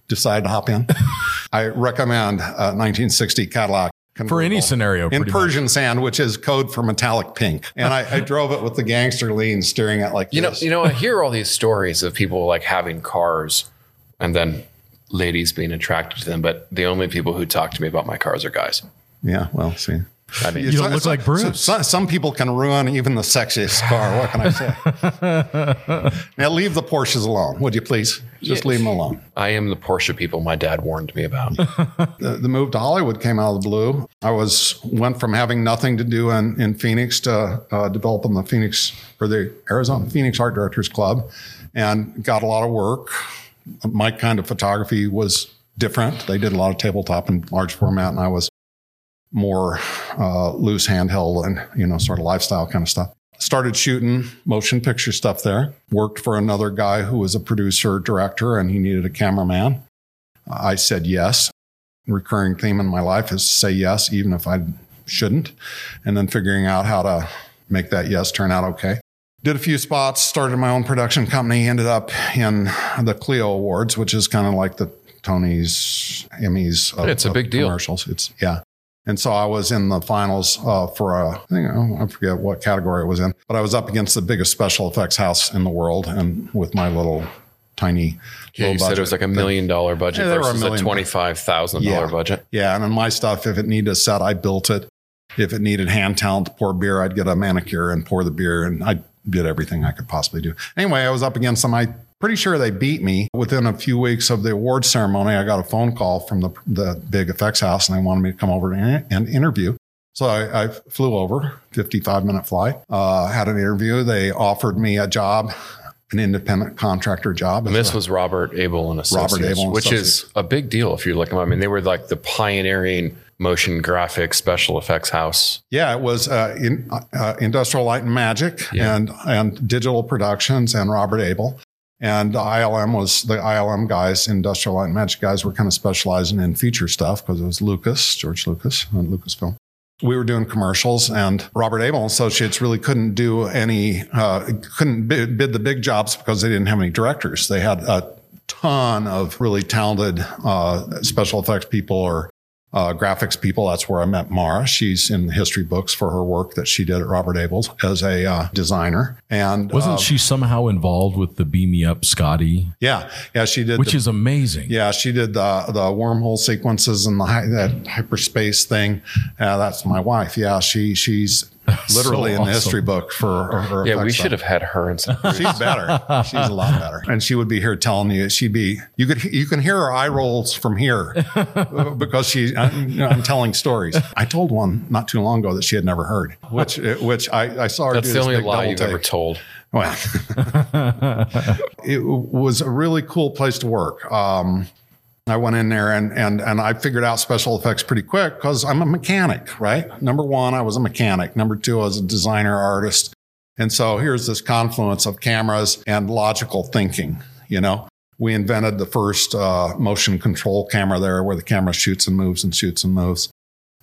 decided to hop in. I recommend uh, a 1960 Cadillac. For any scenario, in pretty much. Persian sand, which is code for metallic pink. And I, I drove it with the gangster lean steering it like You know, you know, I hear all these stories of people like having cars, and then ladies being attracted to them. But the only people who talk to me about my cars are guys. yeah, well, see. I mean, You don't look like Bruce. Some, some people can ruin even the sexiest car. What can I say? now leave the Porsches alone, would you please? Just leave them alone. I am the Porsche people my dad warned me about. The, the move to Hollywood came out of the blue. I was went from having nothing to do in, in Phoenix to uh, developing the Phoenix or the Arizona Phoenix Art Directors Club, and got a lot of work. My kind of photography was different. They did a lot of tabletop and large format, and I was more uh, loose handheld and you know sort of lifestyle kind of stuff. Started shooting motion picture stuff there. Worked for another guy who was a producer director, and he needed a cameraman. I said yes. Recurring theme in my life is to say yes, even if I shouldn't, and then figuring out how to make that yes turn out okay. Did a few spots, started my own production company, ended up in the Clio Awards, which is kind of like the Tonys, Emmys. Of, It's a big deal. Commercials. It's yeah. And so I was in the finals uh, for a, I think I forget what category it was in, but I was up against the biggest special effects house in the world, and with my little tiny. Yeah, you said it was like a million dollar budget Yeah, a versus a million. twenty five thousand dollar budget. Yeah, and then my stuff, if it needed a set, I built it. If it needed hand talent to pour beer, I'd get a manicure and pour the beer, and I did everything I could possibly do. Anyway, I was up against them. I pretty sure they beat me. Within a few weeks of the award ceremony, I got a phone call from the the big effects house, and they wanted me to come over and, and interview. So I, I flew over, 55 minute flight, uh, had an interview. They offered me a job, an independent contractor job. And this a- was Robert Abel and Associates, Robert Abel and which is a big deal if you look at them. I mean, they were like the pioneering motion graphics special effects house. Yeah, it was uh, in, uh, Industrial Light and Magic Yeah. and and Digital Productions and Robert Abel. And the ILM was the ILM guys, Industrial Light and Magic guys, were kind of specializing in feature stuff because it was Lucas, George Lucas, and Lucasfilm. We were doing commercials, and Robert Abel Associates really couldn't do any, uh, couldn't bid, bid the big jobs because they didn't have any directors. They had a ton of really talented uh, special effects people or uh, graphics people. That's where I met Mara. She's in the history books for her work that she did at Robert Abels as a uh, designer. And Wasn't uh, she somehow involved with the Beam Me Up Scotty, Yeah, yeah, she did. which the- is amazing? yeah, she did the the wormhole sequences and the that hyperspace thing. Uh, that's my wife. Yeah, she she's literally So in the awesome. history book for her. her Yeah, we should have had her in some. She's better. She's a lot better. And she would be here telling you. She'd be. You could. You can hear her eye rolls from here uh, because she. I'm, you know, I'm telling stories. I told one not too long ago that she had never heard, which which I, I saw her. That's do the only lie you've take. ever told. Well, it was a really cool place to work. Um, I went in there and and and I figured out special effects pretty quick because I'm a mechanic, right? Number one, I was a mechanic. Number two, I was a designer artist. And so here's this confluence of cameras and logical thinking. You know, we invented the first uh, motion control camera there, where the camera shoots and moves and shoots and moves.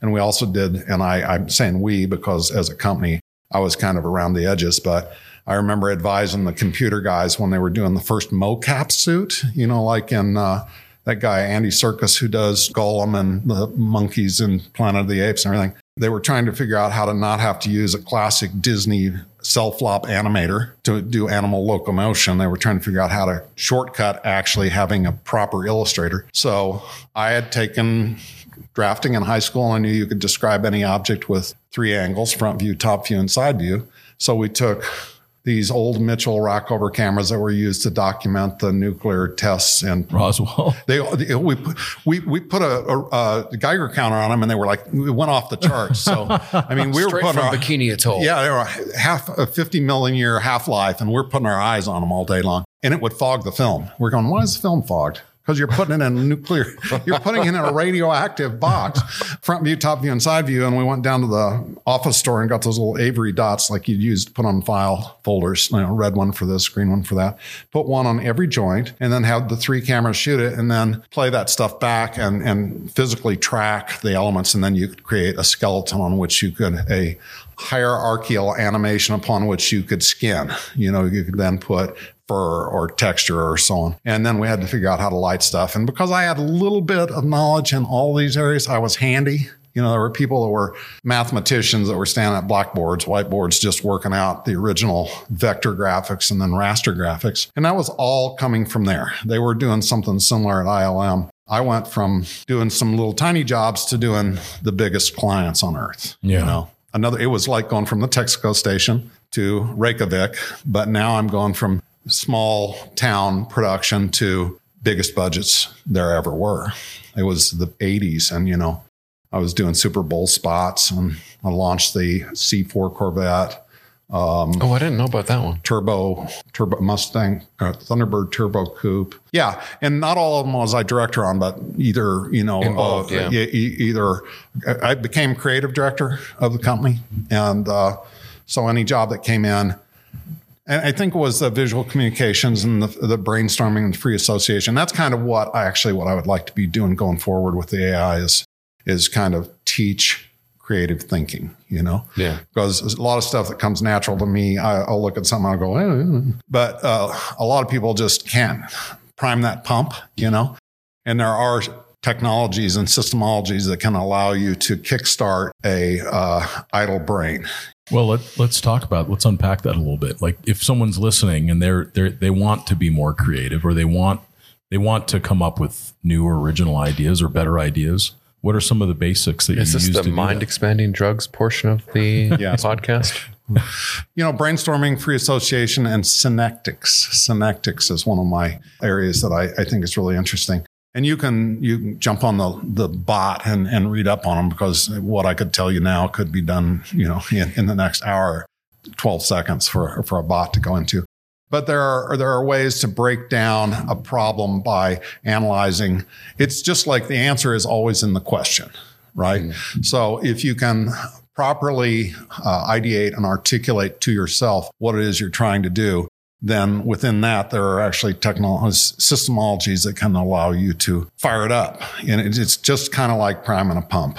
And we also did, and I, I'm saying we because as a company, I was kind of around the edges, but I remember advising the computer guys when they were doing the first mocap suit, you know, like in uh, that guy, Andy Serkis, who does Gollum and the monkeys in Planet of the Apes and everything. They were trying to figure out how to not have to use a classic Disney cell flop animator to do animal locomotion. They were trying to figure out how to shortcut actually having a proper illustrator. So I had taken drafting in high school. I knew you could describe any object with three angles front view, top view, and side view. So we took these old Mitchell Rackover cameras that were used to document the nuclear tests in Roswell. they, they we we we put a, a, a Geiger counter on them and they were like it went off the charts. So I mean we were putting from our, Bikini Atoll. yeah they were half a fifty million year half life and we're putting our eyes on them all day long and it would fog the film. We're going why is the film fogged? Because you're putting it in a nuclear, you're putting in a radioactive box, front view, top view, and side view. And we went down to the office store and got those little Avery dots like you'd use to put on file folders, you know, red one for this, green one for that. Put one on every joint and then have the three cameras shoot it and then play that stuff back and, and physically track the elements. And then you could create a skeleton on which you could, a hierarchical animation upon which you could skin. You know, you could then put fur or texture or so on. And then we had to figure out how to light stuff. And because I had a little bit of knowledge in all these areas, I was handy. You know, there were people that were mathematicians that were standing at blackboards, whiteboards, just working out the original vector graphics and then raster graphics. And that was all coming from there. They were doing something similar at ILM. I went from doing some little tiny jobs to doing the biggest clients on earth. Yeah. You know, another, it was like going from the Texaco station to Reykjavik, but now I'm going from small town production to biggest budgets there ever were. It was the 80s, and you know, I was doing Super Bowl spots, and I launched the C4 Corvette, Oh, I didn't know about that one. Turbo Turbo Mustang, uh, Thunderbird Turbo Coupe. Yeah, and not all of them was I director on, but either you know, Involved, uh, yeah. e- either I became creative director of the company, and uh, so any job that came in. And I think it was the visual communications and the, the brainstorming and free association. That's kind of what I actually what I would like to be doing going forward with the AI is is kind of teach creative thinking. You know, Yeah. because there's a lot of stuff that comes natural to me. I, I'll look at something, I'll go, eh, eh. but uh, a lot of people just can't prime that pump. You know, and there are technologies and systemologies that can allow you to kickstart a uh, idle brain. Well, let, let's talk about let's unpack that a little bit. Like if someone's listening and they're they they want to be more creative or they want they want to come up with new original ideas or better ideas, what are some of the basics that Is you this use the to do mind expanding drugs portion of the podcast? you know, brainstorming, free association, and synectics. Synectics is one of my areas that I, I think is really interesting. And you can you can jump on the the bot and, and read up on them because what I could tell you now could be done, you know, in, in the next hour, 12 seconds for, for a bot to go into. But there are there are ways to break down a problem by analyzing. It's just like the answer is always in the question, right? So if you can properly uh, ideate and articulate to yourself what it is you're trying to do, then within that there are actually technologies, systemologies that can allow you to fire it up. And it's just kind of like priming a pump.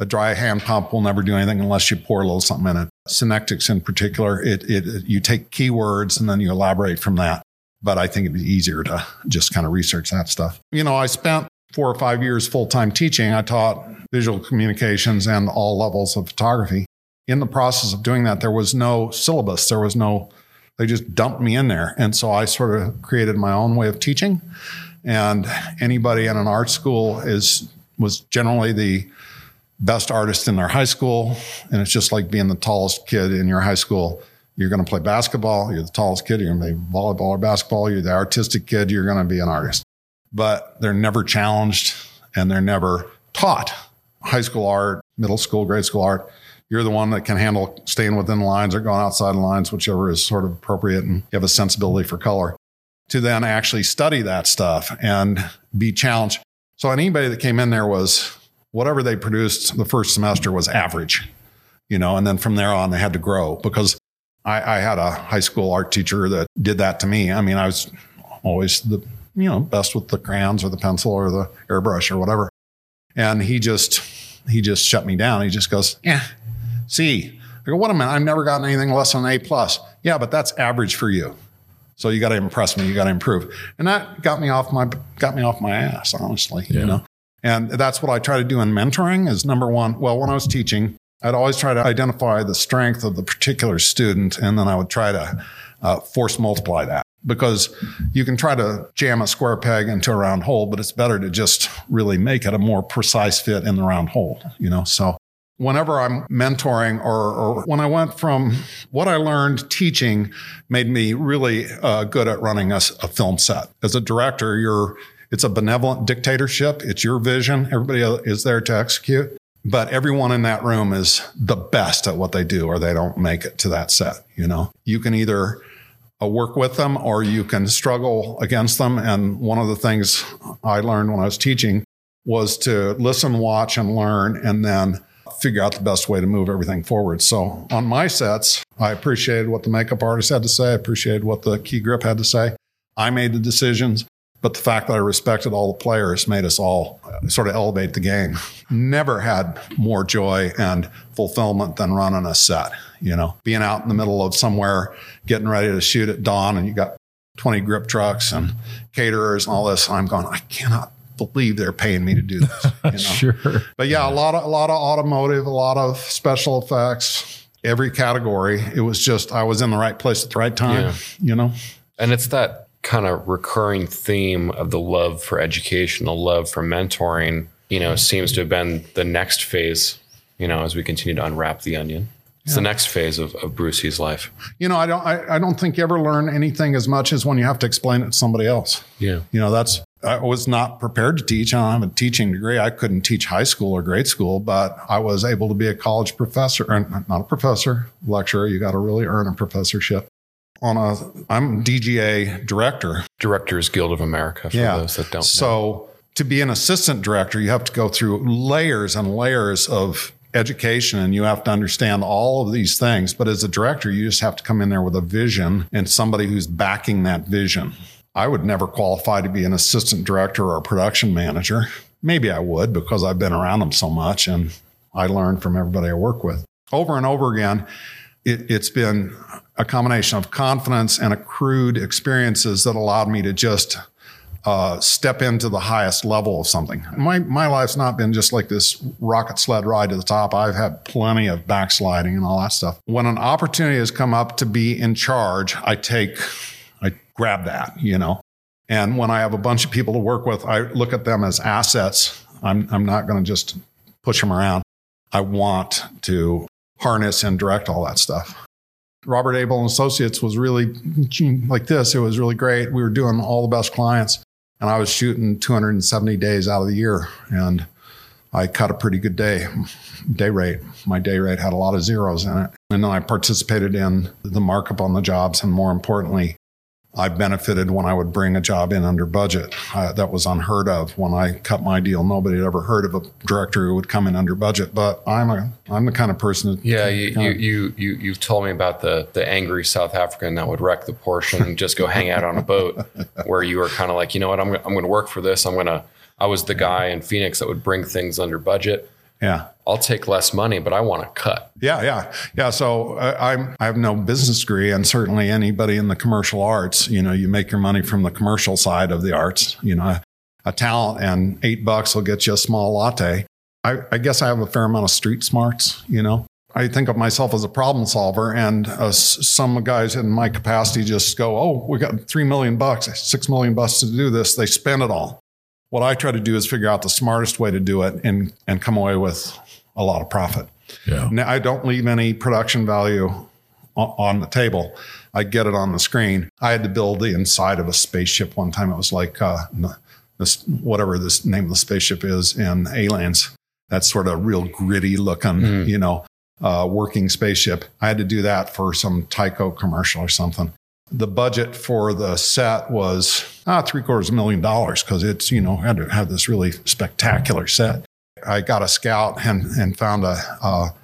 A dry hand pump will never do anything unless you pour a little something in it. Synectics in particular, it, it, you take keywords and then you elaborate from that. But I think it'd be easier to just kind of research that stuff. You know, I spent four or five years full time teaching, I taught visual communications and all levels of photography. In the process of doing that, there was no syllabus. There was no, they just dumped me in there. And so I sort of created my own way of teaching. And anybody in an art school is was generally the best artist in their high school. And it's just like being the tallest kid in your high school. You're going to play basketball. You're the tallest kid. You're going to play volleyball or basketball. You're the artistic kid. You're going to be an artist. But they're never challenged and they're never taught. High school art, middle school, grade school art. You're the one that can handle staying within lines or going outside lines, whichever is sort of appropriate. And you have a sensibility for color to then actually study that stuff and be challenged. So anybody that came in there was whatever they produced the first semester was average, you know, and then from there on they had to grow because I, I had a high school art teacher that did that to me. I mean, I was always the, you know, best with the crayons or the pencil or the airbrush or whatever. And he just, he just shut me down. He just goes, yeah, see, I go, what a minute. I've never gotten anything less than an A plus. Yeah, but that's average for you. So you got to impress me. You got to improve. And that got me off my, got me off my ass, honestly, yeah. you know? And that's what I try to do in mentoring is number one. Well, when I was teaching, I'd always try to identify the strength of the particular student, and then I would try to uh, force multiply that because you can try to jam a square peg into a round hole, but it's better to just really make it a more precise fit in the round hole, you know? So whenever I'm mentoring or, or, when I went from what I learned teaching made me really uh, good at running a, a film set. As a director, you're, it's a benevolent dictatorship. It's your vision. Everybody is there to execute but everyone in that room is the best at what they do or they don't make it to that set you know you can either uh, work with them or you can struggle against them and one of the things i learned when i was teaching was to listen watch and learn and then figure out the best way to move everything forward so on my sets i appreciated what the makeup artist had to say i appreciated what the key grip had to say i made the decisions but the fact that I respected all the players made us all uh, sort of elevate the game. Never had more joy and fulfillment than running a set. You know, being out in the middle of somewhere, getting ready to shoot at dawn, and you got 20 grip trucks and caterers and all this. I'm going, I cannot believe they're paying me to do this. You know? sure. But yeah, a lot of a lot of automotive, a lot of special effects, every category. It was just I was in the right place at the right time. Yeah. You know. And it's that kind of recurring theme of the love for education, the love for mentoring, you know, seems to have been the next phase, you know, as we continue to unwrap the onion. It's yeah. the next phase of, of Brucey's life. You know, I don't I, I don't think you ever learn anything as much as when you have to explain it to somebody else. Yeah. You know, that's I was not prepared to teach. I don't have a teaching degree. I couldn't teach high school or grade school, but I was able to be a college professor, or not a professor, lecturer. You got to really earn a professorship on a I'm DGA director. Directors Guild of America for yeah. those that don't so, know. to be an assistant director, you have to go through layers and layers of education and you have to understand all of these things. But as a director, you just have to come in there with a vision and somebody who's backing that vision. I would never qualify to be an assistant director or a production manager. Maybe I would because I've been around them so much and I learned from everybody I work with. Over and over again, it, has been a combination of confidence and accrued experiences that allowed me to just uh, step into the highest level of something. My my life's not been just like this rocket sled ride to the top. I've had plenty of backsliding and all that stuff. When an opportunity has come up to be in charge, I take, I grab that, you know. And when I have a bunch of people to work with, I look at them as assets. I'm I'm not going to just push them around. I want to harness and direct all that stuff. Robert Abel and Associates was really like this. It was really great. We were doing all the best clients, and I was shooting 270 days out of the year, and I cut a pretty good day day rate. My day rate had a lot of zeros in it, and then I participated in the markup on the jobs, and more importantly, I benefited when I would bring a job in under budget. Uh, that was unheard of when I cut my deal. Nobody had ever heard of a director who would come in under budget. But I'm a I'm the kind of person. That yeah, you you, you you you've told me about the the angry South African that would wreck the Porsche and just go hang out on a boat, where you were kind of like, you know what, I'm I'm going to work for this. I'm going to. I was the guy in Phoenix that would bring things under budget. Yeah. I'll take less money, but I want to cut. Yeah, yeah, yeah. So uh, I'm I have no business degree, and certainly anybody in the commercial arts, you know, you make your money from the commercial side of the arts. You know, a talent and eight bucks will get you a small latte. I, I guess I have a fair amount of street smarts, you know. I think of myself as a problem solver, and uh, some guys in my capacity just go, "Oh, we got three million bucks, six million bucks to do this." They spend it all. What I try to do is figure out the smartest way to do it and and come away with a lot of profit. Yeah. Now, I don't leave any production value on, on the table. I get it on the screen. I had to build the inside of a spaceship one time. It was like uh, this whatever this name of the spaceship is in Aliens. That sort of real gritty looking, mm. you know, uh, working spaceship. I had to do that for some Tyco commercial or something. The budget for the set was ah, three quarters of a million dollars because it's, you know, had to have this really spectacular set. I got a scout and, and found a, a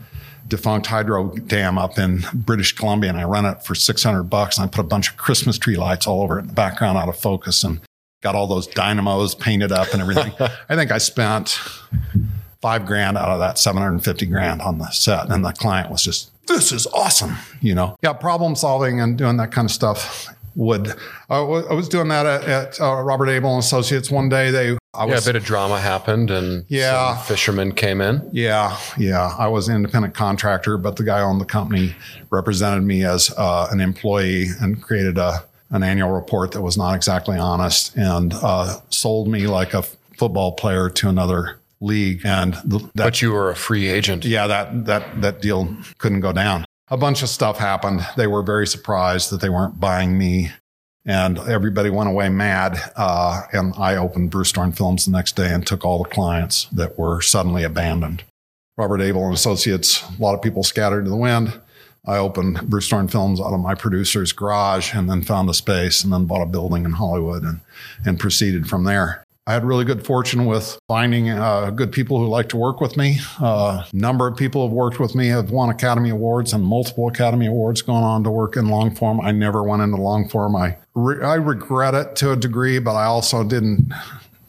defunct hydro dam up in British Columbia and I run it for 600 bucks and I put a bunch of Christmas tree lights all over it in the background out of focus and got all those dynamos painted up and everything. I think I spent five grand out of that 750 grand on the set. And the client was just, this is awesome. You know, yeah, problem solving and doing that kind of stuff would, I was doing that at, at uh, Robert Abel and Associates one day. They, I was, yeah, a bit of drama happened and yeah, fishermen came in. Yeah. Yeah. I was an independent contractor, but the guy on the company represented me as uh, an employee and created a, an annual report that was not exactly honest and uh, sold me like a football player to another league. And the, that, but you were a free agent. Yeah, that that that deal couldn't go down. A bunch of stuff happened. They were very surprised that they weren't buying me, and everybody went away mad. Uh, and I opened Bruce Dorn Films the next day and took all the clients that were suddenly abandoned. Robert Abel and Associates. A lot of people scattered to the wind. I opened Bruce Dorn Films out of my producer's garage and then found a space and then bought a building in Hollywood and, and proceeded from there. I had really good fortune with finding uh, good people who like to work with me. A uh, number of people have worked with me have won Academy Awards and multiple Academy Awards going on to work in long form. I never went into long form. I, re- I regret it to a degree, but I also didn't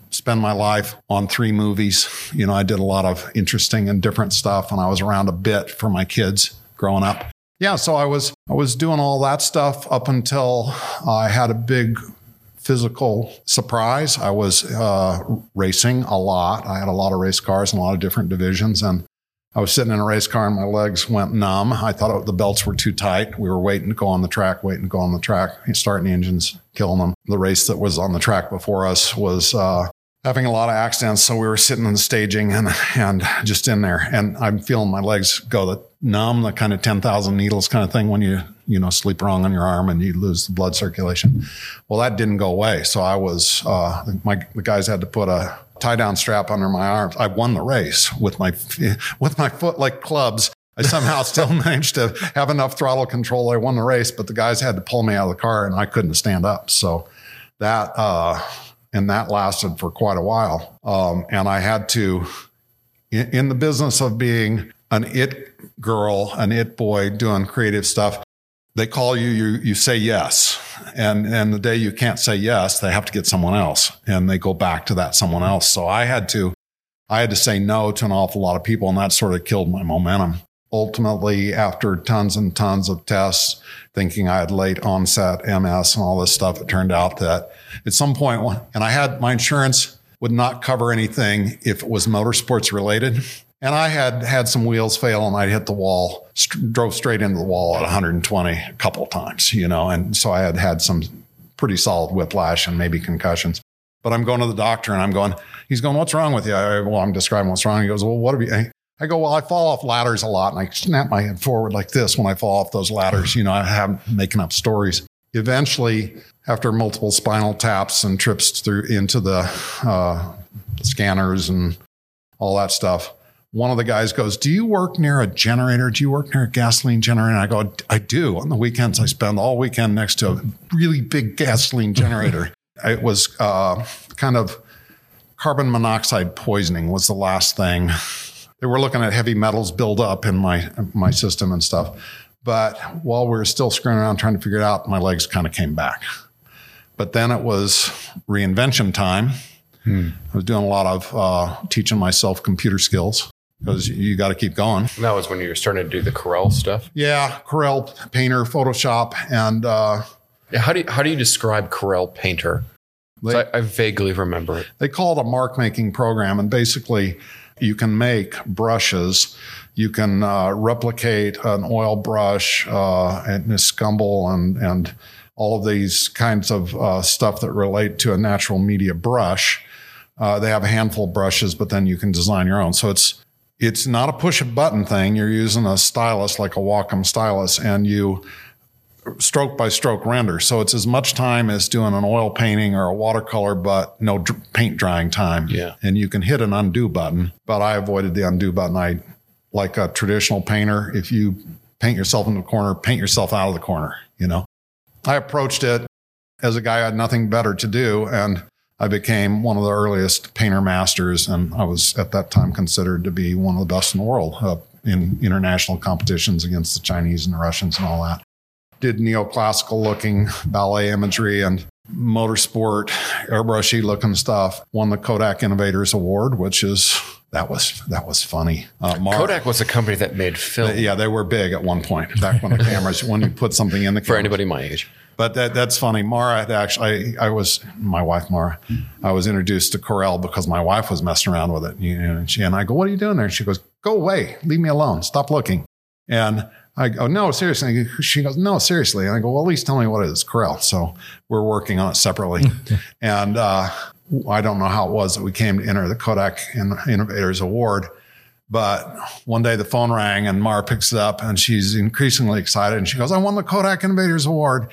spend my life on three movies. You know, I did a lot of interesting and different stuff and I was around a bit for my kids growing up. Yeah, so I was I was doing all that stuff up until I had a big physical surprise. I was uh, racing a lot. I had a lot of race cars in a lot of different divisions, and I was sitting in a race car and my legs went numb. I thought it, the belts were too tight. We were waiting to go on the track, waiting to go on the track, starting the engines, killing them. The race that was on the track before us was uh, having a lot of accidents. So we were sitting in the staging and, and just in there. And I'm feeling my legs go the numb, the kind of 10,000 needles kind of thing when you, you know, sleep wrong on your arm and you lose the blood circulation. Well, that didn't go away. So I was, uh, my, the guys had to put a tie down strap under my arms. I won the race with my, with my foot like clubs. I somehow still managed to have enough throttle control. I won the race, but the guys had to pull me out of the car and I couldn't stand up. So that, uh, and that lasted for quite a while. Um, and I had to, in, in the business of being an it girl, an it boy doing creative stuff, they call you, you, you say yes. And, and the day you can't say yes, they have to get someone else and they go back to that someone else. So I had to, I had to say no to an awful lot of people and that sort of killed my momentum. Ultimately, after tons and tons of tests, thinking I had late onset MS and all this stuff, it turned out that at some point, and I had my insurance would not cover anything if it was motorsports related. And I had had some wheels fail and I hit the wall, st- drove straight into the wall at 120 a couple times, you know, and so I had had some pretty solid whiplash and maybe concussions. But I'm going to the doctor and I'm going, he's going, what's wrong with you? I, well, I'm describing what's wrong. He goes, well, what have you? I go, well, I fall off ladders a lot and I snap my head forward like this when I fall off those ladders. You know, I have making up stories. Eventually, after multiple spinal taps and trips through into the uh, scanners and all that stuff, one of the guys goes, Do you work near a generator? Do you work near a gasoline generator? And I go, I do. On the weekends, I spend all weekend next to a really big gasoline generator. it was uh, kind of carbon monoxide poisoning was the last thing. They were looking at heavy metals build up in my my system and stuff. But while we were still screwing around trying to figure it out, my legs kind of came back. But then it was reinvention time. Hmm. I was doing a lot of uh, teaching myself computer skills because you got to keep going. that was when you were starting to do the Corel stuff. Yeah, Corel Painter, Photoshop, and uh, yeah, how do you, how do you describe Corel Painter? They, So I, I vaguely remember it. they call it a mark making program, and basically, you can make brushes. You can uh, replicate an oil brush uh, and a scumble and and all of these kinds of uh, stuff that relate to a natural media brush. Uh, they have a handful of brushes, but then you can design your own. So it's it's not a push a button thing. You're using a stylus like a Wacom stylus, and you stroke by stroke render. So it's as much time as doing an oil painting or a watercolor, but no paint drying time. Yeah. And you can hit an undo button, but I avoided the undo button. I, like a traditional painter, if you paint yourself in the corner, paint yourself out of the corner, you know? I approached it as a guy who had nothing better to do. And I became one of the earliest painter masters. And I was at that time considered to be one of the best in the world uh, in international competitions against the Chinese and the Russians and all that did neoclassical looking ballet imagery and motorsport airbrushy looking stuff won the kodak innovators award which is that was that was funny uh, Mar- Kodak was a company that made film yeah they were big at one point back when the cameras when you put something in the for anybody my age. but that, that's funny. Mara had actually, I, I was my wife, Mara. I was introduced to Corel because my wife was messing around with it. You know, and she and I go, "What are you doing there?" And she goes, "Go away, leave me alone, stop looking." And I go, "No, seriously." She goes, "No, seriously." And I go, "Well, at least tell me what it is, Corel." So we're working on it separately, and uh, I don't know how it was that we came to enter the Kodak Innovators Award. But one day the phone rang and Mara picks it up and she's increasingly excited. And she goes, I won the Kodak Innovators Award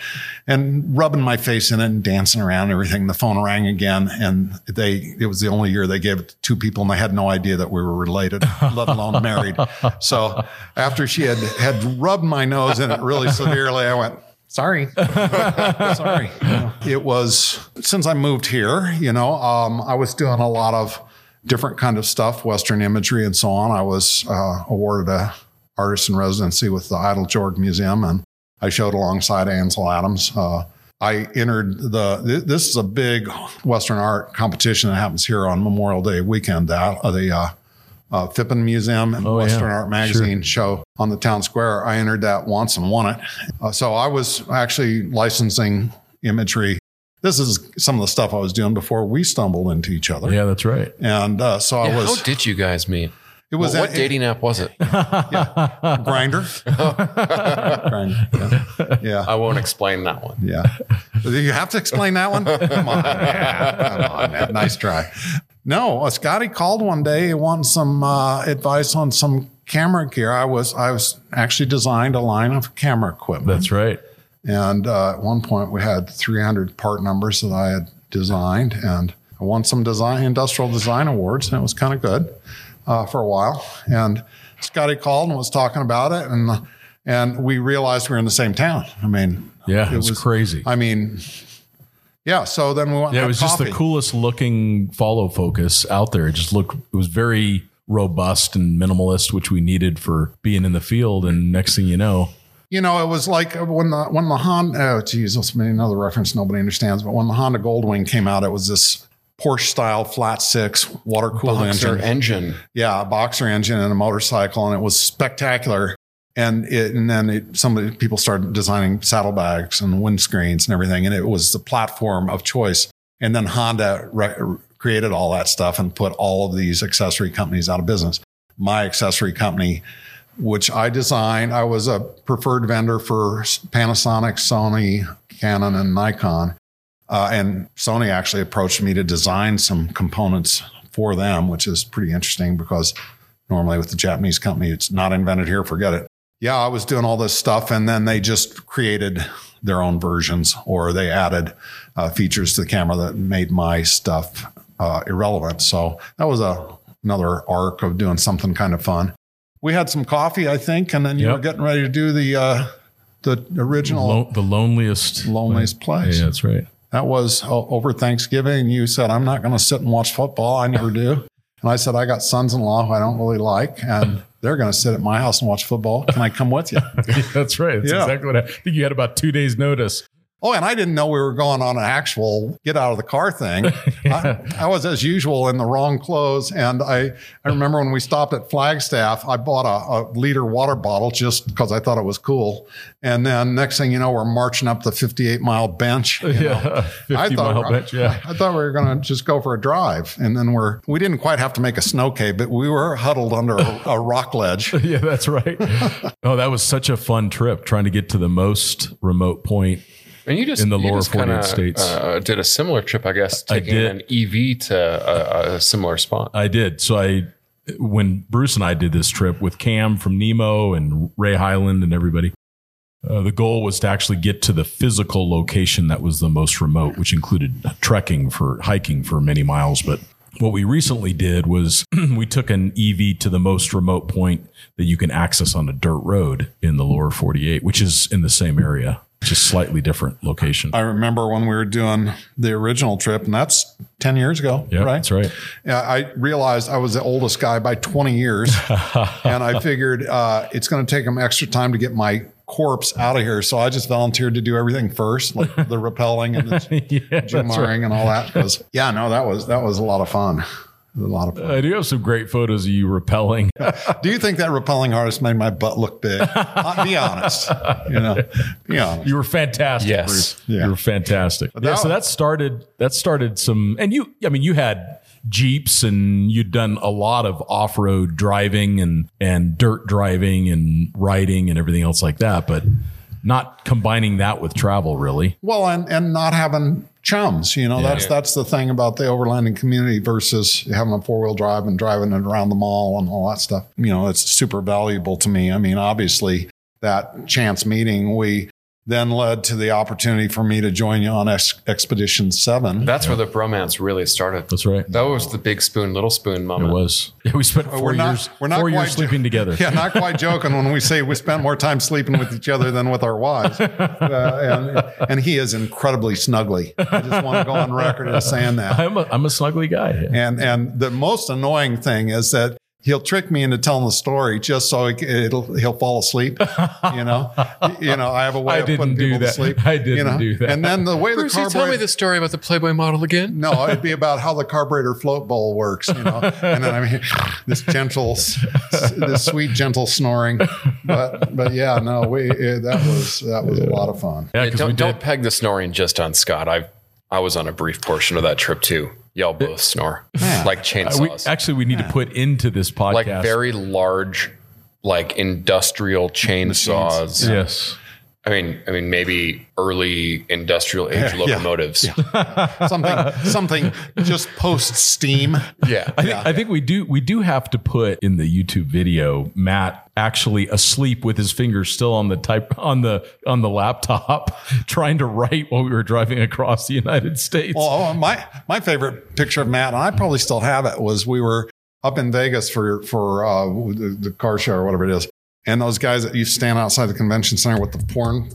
and rubbing my face in it and dancing around and everything. The phone rang again. And they, it was the only year they gave it to two people and they had no idea that we were related, let alone married. So after she had, had rubbed my nose in it really severely, I went, sorry sorry You know, it was since i moved here you know um, i was doing a lot of different kind of stuff western imagery and so on i was uh, awarded a artist in residency with the idle george museum and i showed alongside ansel adams uh, i entered the th- this is a big western art competition that happens here on memorial day weekend that uh, the uh, uh, Phippen Museum and Oh, yeah. Western Art Magazine show on the town square. I entered that once and won it. Uh, so I was actually licensing imagery. This is some of the stuff I was doing before we stumbled into each other. Yeah, that's right. And uh, so I was, how did you guys meet? it was What, what at- dating app was it? Grindr. Grindr. Yeah. yeah. I won't explain that one. Yeah. you have to explain that one? Come on. man. Come on, man. Nice try. No, uh, Scotty called one day He wanted some uh, advice on some camera gear. I was I was actually designed a line of camera equipment. That's right. And uh, at one point, we had 300 part numbers that I had designed, and I won some design industrial design awards, and it was kind of good uh, for a while. And Scotty called and was talking about it, and and we realized we were in the same town. I mean, Yeah, it was, crazy. I mean, yeah. So then we went. yeah, it was had just the coolest looking follow focus out there. It just looked, it was very robust and minimalist, which we needed for being in the field. And next thing you know, You know, it was like when the when the Honda. Oh, Jesus, another reference nobody understands. But when the Honda Goldwing came out, it was this Porsche style flat six water cooled engine. engine. yeah, a boxer engine and a motorcycle, and it was spectacular. And it, and then it, some of the people started designing saddlebags and windscreens and everything, and it was the platform of choice. And then Honda re- created all that stuff and put all of these accessory companies out of business. My accessory company, which I designed, I was a preferred vendor for Panasonic, Sony, Canon, and Nikon. Uh, and Sony actually approached me to design some components for them, which is pretty interesting because normally with the Japanese company, it's not invented here, forget it. Yeah, I was doing all this stuff, and then they just created their own versions or they added uh, features to the camera that made my stuff uh, irrelevant. So that was a, another arc of doing something kind of fun. We had some coffee, I think, and then you Yep. were getting ready to do the uh, the original lo- the loneliest, loneliest place. Yeah, that's right. That was over Thanksgiving. You said, I'm not going to sit and watch football. I never do. And I said, I got sons in law who I don't really like, and they're going to sit at my house and watch football. Can I come with you? that's right. That's Yeah. exactly what I, I think you had about two days notice. Oh, and I didn't know we were going on an actual get out of the car thing. I, I, was, as usual, in the wrong clothes. And I, I remember when we stopped at Flagstaff, I bought a, a liter water bottle just because I thought it was cool. And then next thing you know, we're marching up the 58 mile bench. yeah, 50 I thought, mile bench. Yeah. I, I thought we were going to just go for a drive. And then we're, we didn't quite have to make a snow cave, but we were huddled under a, a rock ledge. yeah, that's right. oh, that was such a fun trip trying to get to the most remote point And you just In the lower just 48 kinda, states. uh, did a similar trip, I guess, taking did. an EV to a, a similar spot. I did. So I, when Bruce and I did this trip with Cam from Nemo and Ray Highland and everybody, uh, the goal was to actually get to the physical location that was the most remote, which included trekking for hiking for many miles. But what we recently did was we took an EV to the most remote point that you can access on a dirt road in the lower 48, which is in the same area, just slightly different location. I remember when we were doing the original trip, and that's 10 years ago, Yeah, right? that's right. Yeah, I realized I was the oldest guy by 20 years. and I figured uh, it's going to take them extra time to get my corpse out of here. So I just volunteered to do everything first, like the rappelling and the yeah, right. and all that. Because, yeah, no, that was that was a lot of fun. It was a lot of fun. I do have some great photos of you rappelling. Do you think that rappelling harness made my butt look big? Uh, be honest. You know, be honest. You were fantastic, Yes. Bruce. Yeah. You were fantastic. yeah, so that started that started some and you I mean you had Jeeps and you'd done a lot of off-road driving and and dirt driving and riding and everything else like that, but not combining that with travel really. Well, and and not having chums, you know, that's Yeah. that's the thing about the overlanding community versus having a four wheel drive and driving it around the mall and all that stuff. You know, it's super valuable to me. I mean, obviously, that chance meeting we then led to the opportunity for me to join you on Ex- Expedition Seven. That's where the bromance really started. That's right. That was the big spoon, little spoon moment. It was. Yeah, we spent 4 we're not- years we're not 4 years quite- sleeping together. Yeah, not quite joking when we say we spent more time sleeping with each other than with our wives. Uh, and, and he is incredibly snuggly. I just want to go on record as saying that. I'm a, I'm a snuggly guy. Yeah. And and the most annoying thing is that he'll trick me into telling the story just so he, it'll he'll fall asleep. You know, you know. I have a way I of putting didn't do people to that. sleep. I didn't know? do that. And then the way the Bruce, you tell me the story about the Playboy model again. No, it'd be about how the carburetor float bowl works, you know. And then I mean, this gentle, this sweet, gentle snoring. But but yeah, no, we it, that was that was a lot of fun. Yeah, Yeah, 'cause don't, don't peg the snoring just on Scott. I I was on a brief portion of that trip too. Y'all both snore like Uh, chainsaws, we, actually, we need to put into this podcast. like very large, like industrial chainsaws. yes. I mean, I mean, maybe early industrial age Yeah. locomotives. Something something just post steam. Yeah. I think, I think we do we do have to put in the YouTube video Matt actually asleep with his fingers still on the type on the on the laptop trying to write while we were driving across the United States. Well, oh, my my favorite picture of Matt, and I probably still have it, was we were up in Vegas for for uh, the, the car show or whatever it is, and those guys that you stand outside the convention center with the porn.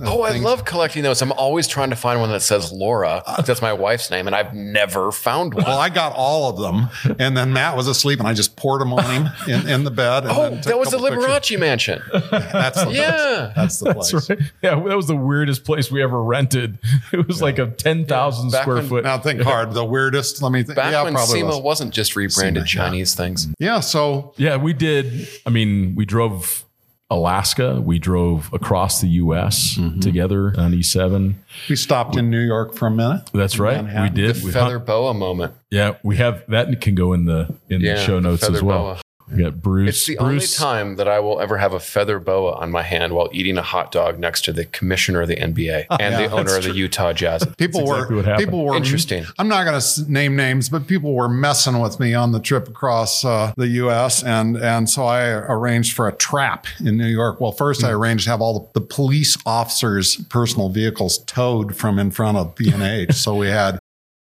Uh, Oh, I love collecting those. I'm always trying to find one that says Laura. That's my wife's name, and I've never found one. Well, I got all of them, and then Matt was asleep, and I just poured them on him in, in the bed. And Oh, that was the couple pictures. Liberace mansion. That's the Yeah. place. That's the place. That's right. Yeah, that was the weirdest place we ever rented. It was like a ten thousand Back square when- foot. Now think hard. The weirdest. Let me think. Back yeah, when probably SEMA was. was. not just rebranded SEMA, yeah. Chinese things. Yeah. So Yeah, we did. I mean, we drove Alaska. We drove across the U.S. Mm-hmm. together on E7. we stopped in New York for a minute. That's right. Manhattan. We did. The We feather hung- boa moment. yeah, we have that can go in the in Yeah, the show notes feather as well. boa. We got Bruce. It's the Bruce, only time that I will ever have a feather boa on my hand while eating a hot dog next to the commissioner of the NBA and the owner of the Utah Jazz. People exactly were what people were Interesting. I'm not going to name names, but people were messing with me on the trip across uh, the U.S. and and so I arranged for a trap in New York. Well, first Hmm. I arranged to have all the, the police officers' personal vehicles towed from in front of B and H. so we had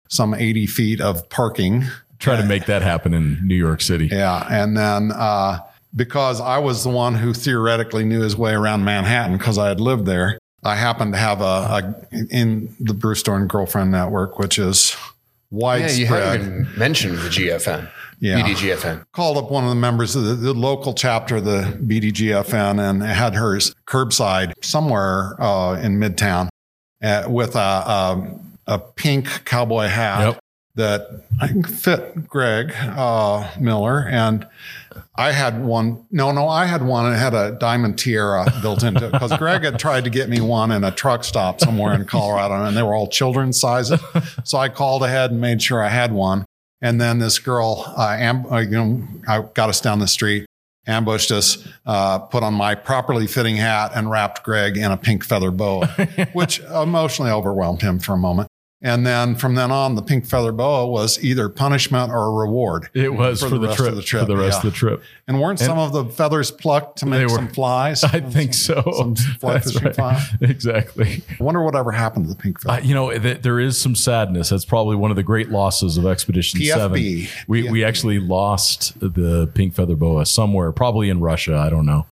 some 80 feet of parking. Try to make that happen in New York City. Yeah, and then. Uh, because I was the one who theoretically knew his way around Manhattan because I had lived there. I happened to have a, a in the Bruce Dorn Girlfriend Network, which is widespread. Yeah, widespread. you haven't even mentioned the GFN. Yeah. BDGFN. Called up one of the members of the, the local chapter of the BDGFN and had hers curbside somewhere uh, in Midtown. uh, with a, a, a pink cowboy hat Yep. That I fit Greg uh, Miller. And I had one. No, no, I had one and it had a diamond tiara built into it because Greg had tried to get me one in a truck stop somewhere in Colorado and they were all children's sizes. So I called ahead and made sure I had one. And then this girl, uh, amb- uh, you know, got us down the street, ambushed us, uh, put on my properly fitting hat, and wrapped Greg in a pink feather boa, which emotionally overwhelmed him for a moment. And then from then on, the pink feather boa was either punishment or a reward. It was for, For the the, rest trip, of the trip, For the rest yeah. of the trip. And weren't some of the feathers plucked to make were. some flies? I think so. Some fly fishing right. fly. Exactly. I wonder whatever happened to the pink feather. Uh, you know, th- there is some sadness. That's probably one of the great losses of Expedition PFB. Seven. We we actually lost the pink feather boa somewhere, probably in Russia. I don't know,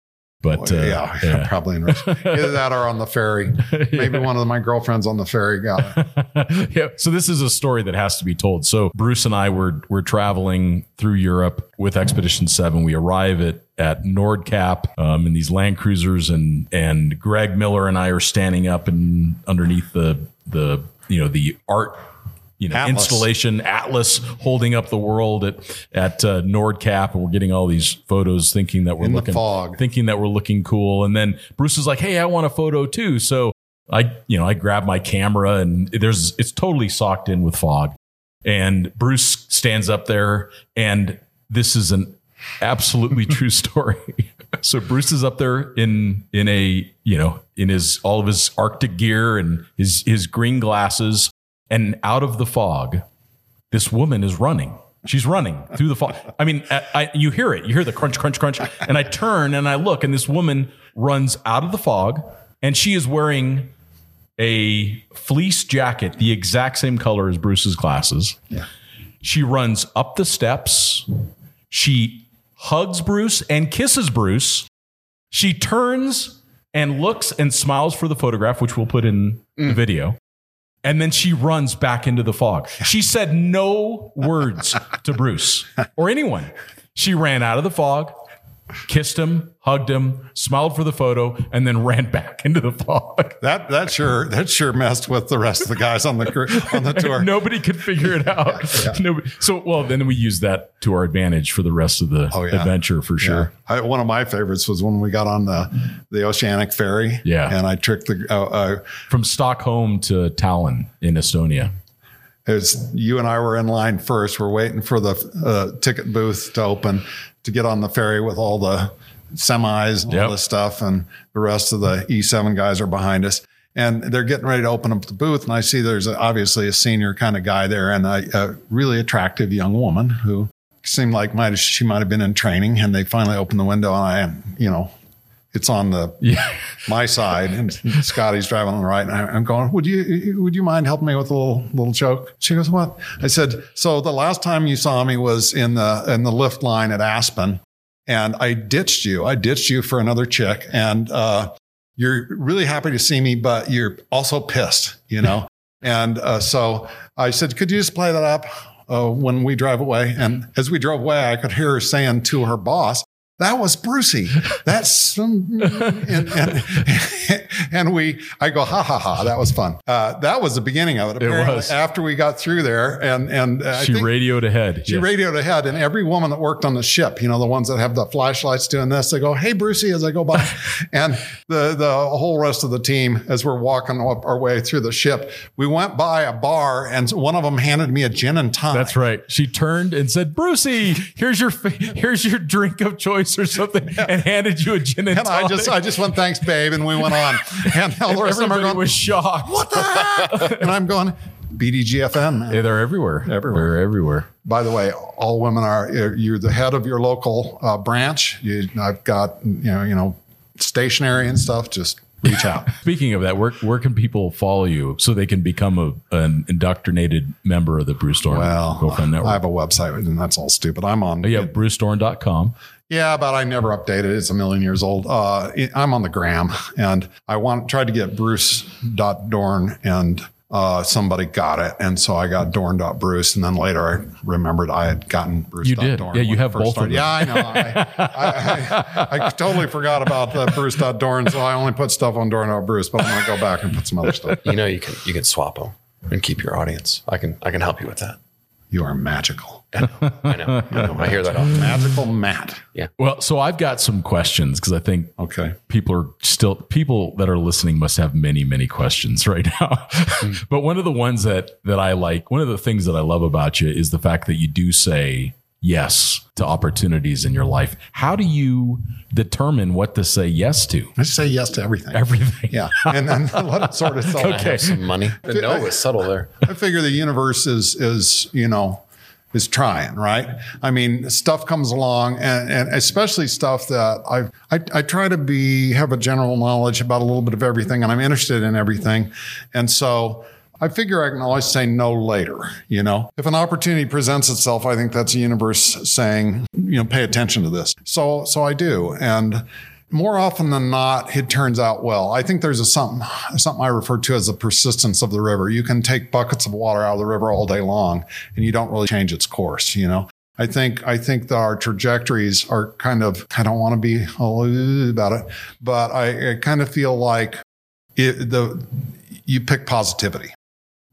but uh, yeah, yeah, probably in Russia. Either that or on the ferry. Maybe one of my girlfriends on the ferry got it. yeah. So this is a story that has to be told. So Bruce and I were were traveling through Europe with Expedition Seven. We arrive at at Nordkapp um, in these Land Cruisers, and and Greg Miller and I are standing up and underneath the the you know the art. You know, Atlas. installation Atlas holding up the world at at uh, Nordkapp, and we're getting all these photos, thinking that we're In looking fog. thinking that we're looking cool. And then Bruce is like, "Hey, I want a photo too." So I, you know, I grab my camera and there's it's totally socked in with fog. And Bruce stands up there and this is an absolutely true story. so Bruce is up there in in a, you know, in his all of his arctic gear and his his green glasses and out of the fog this woman is running. She's running through the fog. I mean, I, I, you hear it. You hear the crunch, crunch, crunch. And I turn and I look, and this woman runs out of the fog, and she is wearing a fleece jacket, the exact same color as Bruce's glasses. Yeah. She runs up the steps. She hugs Bruce and kisses Bruce. She turns and looks and smiles for the photograph, which we'll put in the mm. video. And then she runs back into the fog. She said no words to Bruce or anyone. She ran out of the fog, kissed him, hugged him, smiled for the photo, and then ran back into the fog. That that sure that sure messed with the rest of the guys on the on the tour. Nobody could figure it out. Nobody, so, well, then we used that to our advantage for the rest of the Oh, yeah. adventure for sure. I, one of my favorites was when we got on the the oceanic ferry. Yeah. and I tricked the. Uh, uh, From Stockholm to Tallinn in Estonia. it was you and I were in line first. We're waiting for the uh, ticket booth to open to get on the ferry with all the semis and Yep. all this stuff, and the rest of the E7 guys are behind us. And they're getting ready to open up the booth, and I see there's a, obviously a senior kind of guy there, and a, a really attractive young woman who seemed like might she might have been in training. And they finally opened the window, and I am, you know, it's on the Yeah. my side, and Scotty's driving on the right, and I'm going. Would you would you mind helping me with a little little joke? She goes, "What?" I said, "So the last time you saw me was in the in the lift line at Aspen, and I ditched you. I ditched you for another chick, and uh, you're really happy to see me, but you're also pissed, you know." and uh, so I said, "Could you just play that up?" Uh, when we drive away, and as we drove away, I could hear her saying to her boss, that was Brucey. That's some, and, and, and we, I go, ha ha ha. That was fun. Uh, that was the beginning of it. Apparently, was. after we got through there and, and uh, She radioed ahead. she Yeah. radioed ahead and every woman that worked on the ship, you know, the ones that have the flashlights doing this, they go, Hey, Brucey, as I go by. and the, the whole rest of the team, as we're walking up our way through the ship, we went by a bar and one of them handed me a gin and tonic. That's right. She turned and said, "Brucey, here's your fa- here's your drink of choice or something," and handed you a gin and, And I just, I just went, thanks, babe. And we went on. And all the rest of them are going, was shocked. what the heck? and I'm going, BDGFN, man. Yeah, they're everywhere. Everywhere. They're everywhere. By the way, all women are, you're the head of your local uh, branch. You, I've got, you know, you know, stationery and stuff. Just reach out. Speaking of that, where where can people follow you so they can become a, an indoctrinated member of the Bruce Dorn Well, GoFund Network? I have a website and that's all stupid. I'm on. yeah, brucedorn.com. Yeah, but I never updated it. It's a million years old. Uh, I'm on the gram and I want tried to get Bruce.dorn and uh, somebody got it, and so I got Dorn dot Bruce, and then later I remembered I had gotten Bruce. You did. Dorn Yeah, you have first both of them. Yeah, I know. I, I, I, I totally forgot about the Bruce dot Dorn, so I only put stuff on Dorn dot Bruce, but I'm going to go back and put some other stuff. You know, you can you can swap them and keep your audience. I can I can help you with that. You are magical, I know. I know. I, know. I hear that often. magical Matt. Yeah. Well, so I've got some questions because I think Okay. people are still people that are listening must have many many questions right now hmm. but one of the ones that that i like one of the things that i love about you is the fact that you do say yes to opportunities in your life how do you determine what to say yes to I say yes to everything. everything yeah, and then let it sort of I have some money. The no was subtle there. I figure the universe is is you know is trying, right? I mean, stuff comes along, and, and especially stuff that I, I I try to be have a general knowledge about a little bit of everything, and I'm interested in everything, and so. I figure I can always say no later. You know, if an opportunity presents itself, I think that's the universe saying, you know, pay attention to this. So, so I do, and more often than not, it turns out well. I think there's a something something I refer to as the persistence of the river. You can take buckets of water out of the river all day long, and you don't really change its course. You know. I think I think that our trajectories are kind of. I don't want to be all about it, but I, I kind of feel like it, the you pick positivity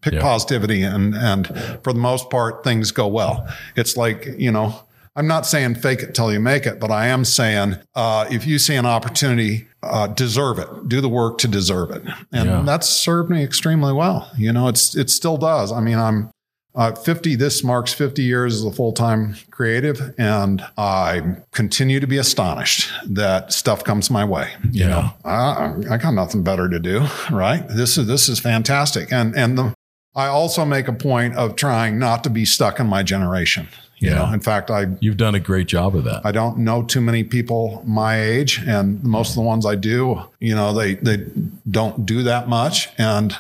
pick Yeah. positivity and and for the most part things go well it's like you know i'm not saying fake it till you make it but i am saying uh, if you see an opportunity uh, deserve it. Do the work to deserve it. And Yeah. that's served me extremely well. You know it's it still does. I mean i'm uh, 50 this marks 50 years as a full-time creative and i continue to be astonished that stuff comes my way. You Yeah. know I, I got nothing better to do right? This is this is fantastic. And and the I also make a point of trying not to be stuck in my generation. You Yeah. know, in fact, I you've done a great job of that I don't know too many people my age, and most of the ones I do, you know, they they don't do that much. And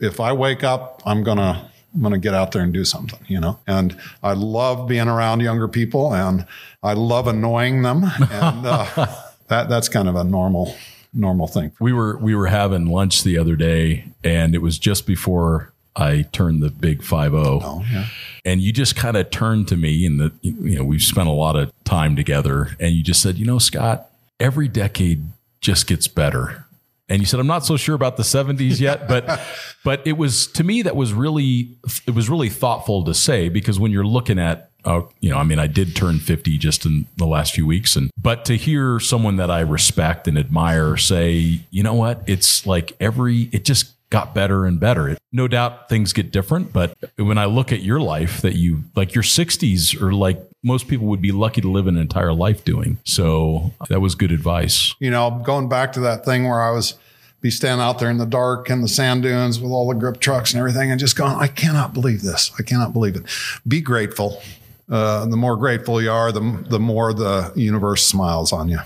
if I wake up, I'm gonna I'm gonna get out there and do something, you know. And I love being around younger people, and I love annoying them, and uh, that that's kind of a normal normal thing. we were we were having lunch the other day and it was just before I turned the big 50 Oh yeah. and you just kind of turned to me and the you know we've spent a lot of time together and you just said you know scott every decade just gets better. And you said i'm not so sure about the 70s yet but but it was to me that was really it was really thoughtful to say because when you're looking at uh, you know i mean i did turn 50 just in the last few weeks and but to hear someone that i respect and admire say you know what? It's like every it just got better and better. It, no doubt things get different, but when I look at your life that you like your 60s are like most people would be lucky to live an entire life doing. So that was good advice. you know, going back to that thing where I was be standing out there in the dark in the sand dunes with all the grip trucks and everything and just going, I cannot believe this. I cannot believe it. Be grateful. Uh, the more grateful you are, the, the more the universe smiles on you.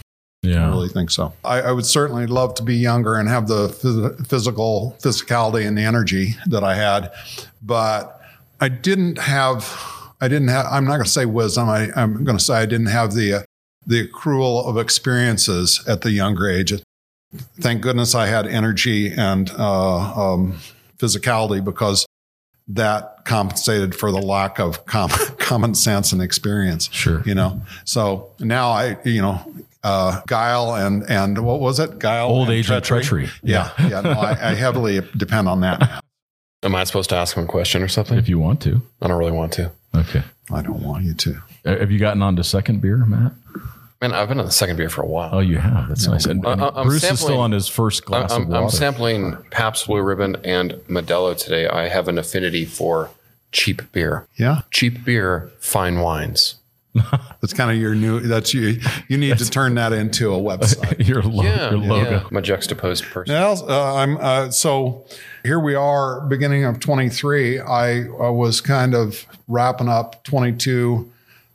I really think so. I, I would certainly love to be younger and have the phys- physical physicality and the energy that I had, but I didn't have. I didn't have. I'm not going to say wisdom. I, I'm going to say I didn't have the uh, the accrual of experiences at the younger age. Thank goodness I had energy and uh, um, physicality because that compensated for the lack of com- common sense and experience Sure. you know so now i you know uh guile and and what was it guile Old age and treachery. yeah yeah no, I, I heavily depend on that now. Am I supposed to ask him a question or something? If you want to. I don't really want to. Okay. i don't want you to Uh, Have you gotten on to second beer, Matt? Man, I've been on the second beer for a while. Oh, you have. That's nice. And, and I- I'm Bruce is still on his first glass I'm, of water. I'm sampling Pabst Blue Ribbon and Modelo today. I have an affinity for cheap beer. yeah Cheap beer, fine wines. that's kind of your new that's you you need to turn that into a website your, lo- Yeah, your logo. yeah. I'm a juxtaposed person. Now, uh, I'm uh, so here we are, beginning of 23. I, I was kind of wrapping up 22,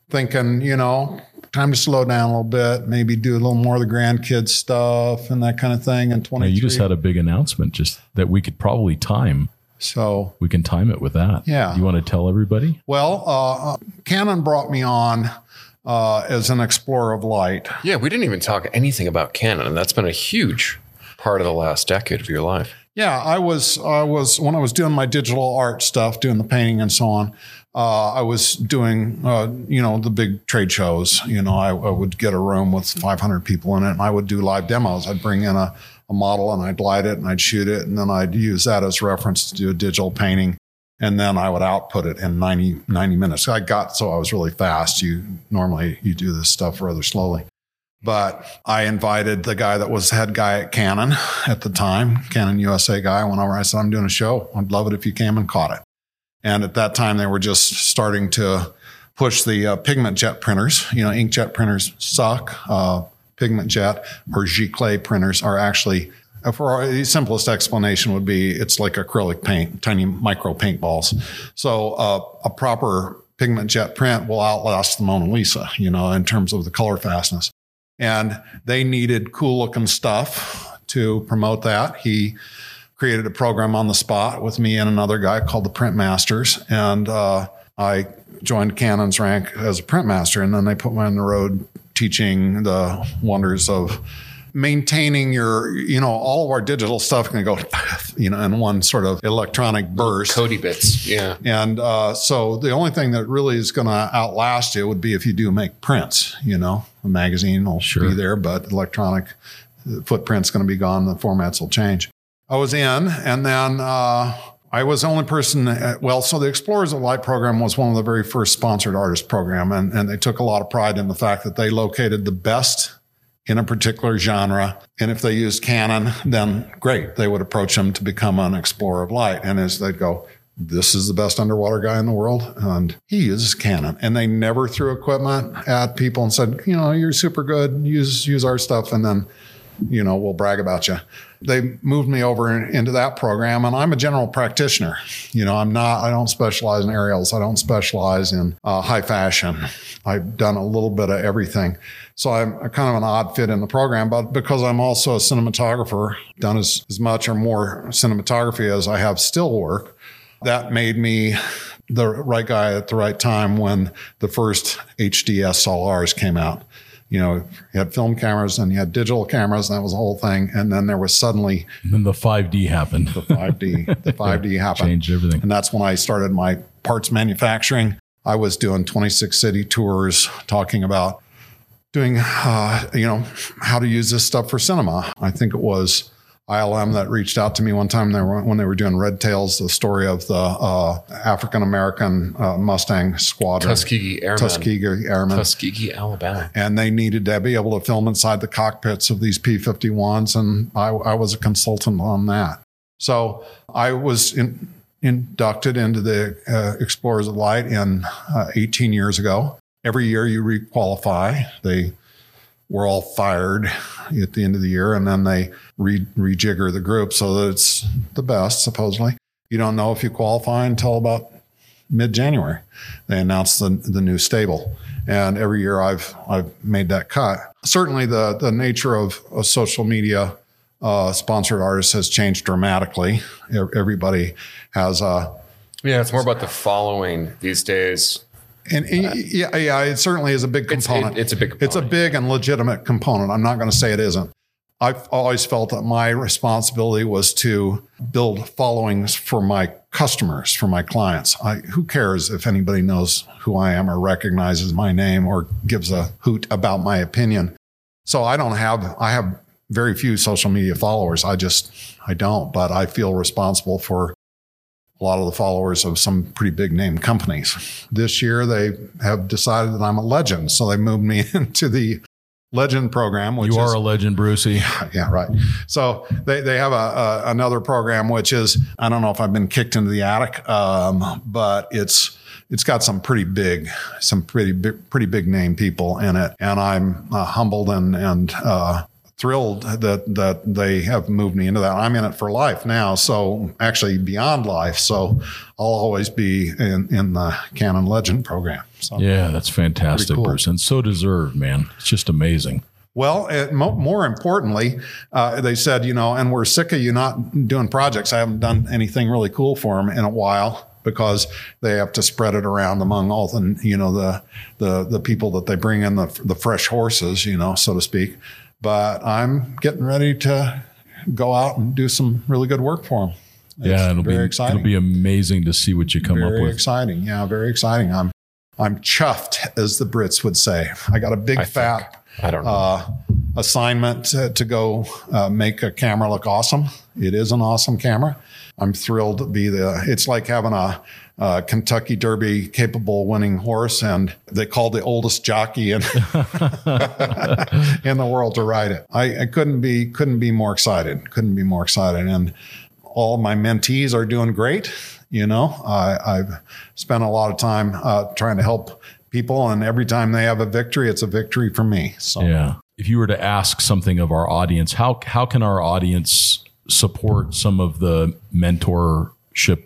thinking, you know, time to slow down a little bit, maybe do a little more of the grandkids stuff and that kind of thing. And Now, 23. you just had a big announcement just that we could probably time. So We can time it with that. Yeah. You want to tell everybody? well, uh, uh, Canon brought me on uh, as an explorer of light. Yeah, we didn't even talk anything about Canon, and that's been a huge part of the last decade of your life. Yeah, I was I was when I was doing my digital art stuff, doing the painting and so on. Uh, I was doing, uh, you know, the big trade shows. You know, I, I, would get a room with 500 people in it, and I would do live demos. I'd bring in a, a model, and I'd light it, and I'd shoot it, and then I'd use that as reference to do a digital painting, and then I would output it in 90, 90 minutes. I got so I was really fast. You normally you do this stuff rather slowly. But I invited the guy that was head guy at Canon at the time, Canon USA guy. I went over. I said, "I'm doing a show. I'd love it if you came and caught it." And at that time, they were just starting to push the uh, pigment jet printers. You know, inkjet printers suck. Uh, pigment jet or giclée printers are actually, for the simplest explanation would be it's like acrylic paint, tiny micro paintballs. So uh, a proper pigment jet print will outlast the Mona Lisa, you know, in terms of the color fastness. And they needed cool looking stuff to promote that. He created a program on the spot with me and another guy called the Print Masters. And uh, I joined Canon's rank as a print master. And then they put me on the road teaching the wonders of maintaining your, you know, all of our digital stuff can go, you know, in one sort of electronic burst. Cody bits. Yeah. And uh, so the only thing that really is going to outlast you would be if you do make prints, you know, a magazine will sure. be there, but electronic footprint's going to be gone. The formats will change. I was in, and then uh, I was the only person. At, well, so the Explorers of Light program was one of the very first sponsored artist program, and, and they took a lot of pride in the fact that they located the best in a particular genre. And if they used Canon, then great, they would approach them to become an Explorer of Light. And as they'd go, this is the best underwater guy in the world, and he uses Canon. And they never threw equipment at people and said, you know, you're super good, use use our stuff, and then you know, we'll brag about you. They moved me over into that program, and I'm a general practitioner. You know, I'm not, I don't specialize in aerials, I don't specialize in uh, high fashion. I've done a little bit of everything. So I'm kind of an odd fit in the program, but because I'm also a cinematographer, done as, as much or more cinematography as I have still work, that made me the right guy at the right time when the first HD SLRs came out you know, you had film cameras and you had digital cameras, and that was the whole thing. And then there was suddenly and then the 5D happened. The 5D, the 5D happened, changed everything. And that's when I started my parts manufacturing. I was doing 26 city tours, talking about doing, uh, you know, how to use this stuff for cinema. I think it was ILM that reached out to me one time they were, when they were doing Red Tails, the story of the uh, African American uh, Mustang squadron. Tuskegee Airmen. Tuskegee Airmen. Tuskegee, Alabama. And they needed to be able to film inside the cockpits of these P 51s. And I, I, was a consultant on that. So I was in, inducted into the uh, Explorers of Light in uh, 18 years ago. Every year you requalify. They were all fired at the end of the year, and then they re- rejigger the group so that it's the best, supposedly. You don't know if you qualify until about mid January. They announce the, the new stable. And every year I've I've made that cut. Certainly the the nature of, of social media uh, sponsored artists has changed dramatically. Everybody has a yeah. It's more about the following these days. And uh, yeah, yeah, it certainly is a big component. It's, it, it's a big. Component. It's a big and legitimate component. I'm not going to say it isn't. I've always felt that my responsibility was to build followings for my customers, for my clients. I, who cares if anybody knows who I am or recognizes my name or gives a hoot about my opinion? So I don't have, I have very few social media followers. I just, I don't, but I feel responsible for a lot of the followers of some pretty big name companies. This year, they have decided that I'm a legend. So they moved me into the legend program. Which you are is, a legend, Brucey. Yeah, right. So they, they have a, a, another program which is I don't know if I've been kicked into the attic, um, but it's it's got some pretty big, some pretty big, pretty big name people in it, and I'm uh, humbled and and uh, thrilled that that they have moved me into that. I'm in it for life now, so actually beyond life. So I'll always be in, in the Canon Legend program. So yeah, that's fantastic, cool. Bruce, and so deserved, man. It's just amazing. Well, it, mo- more importantly, uh, they said, you know, and we're sick of you not doing projects. I haven't done anything really cool for them in a while because they have to spread it around among all the, you know, the the the people that they bring in the the fresh horses, you know, so to speak but I'm getting ready to go out and do some really good work for them. It's yeah, it'll very be exciting. it'll be amazing to see what you come very up with. Very exciting. Yeah, very exciting. I'm I'm chuffed, as the Brits would say. I got a big I fat think. I don't know. uh, assignment to, to go uh, make a camera look awesome. It is an awesome camera. I'm thrilled to be the. It's like having a, uh Kentucky Derby capable winning horse, and they called the oldest jockey in in the world to ride it. I, I couldn't be couldn't be more excited. Couldn't be more excited, and all my mentees are doing great. You know, I, I've spent a lot of time uh, trying to help people, and every time they have a victory, it's a victory for me. So. Yeah. If you were to ask something of our audience, how how can our audience support some of the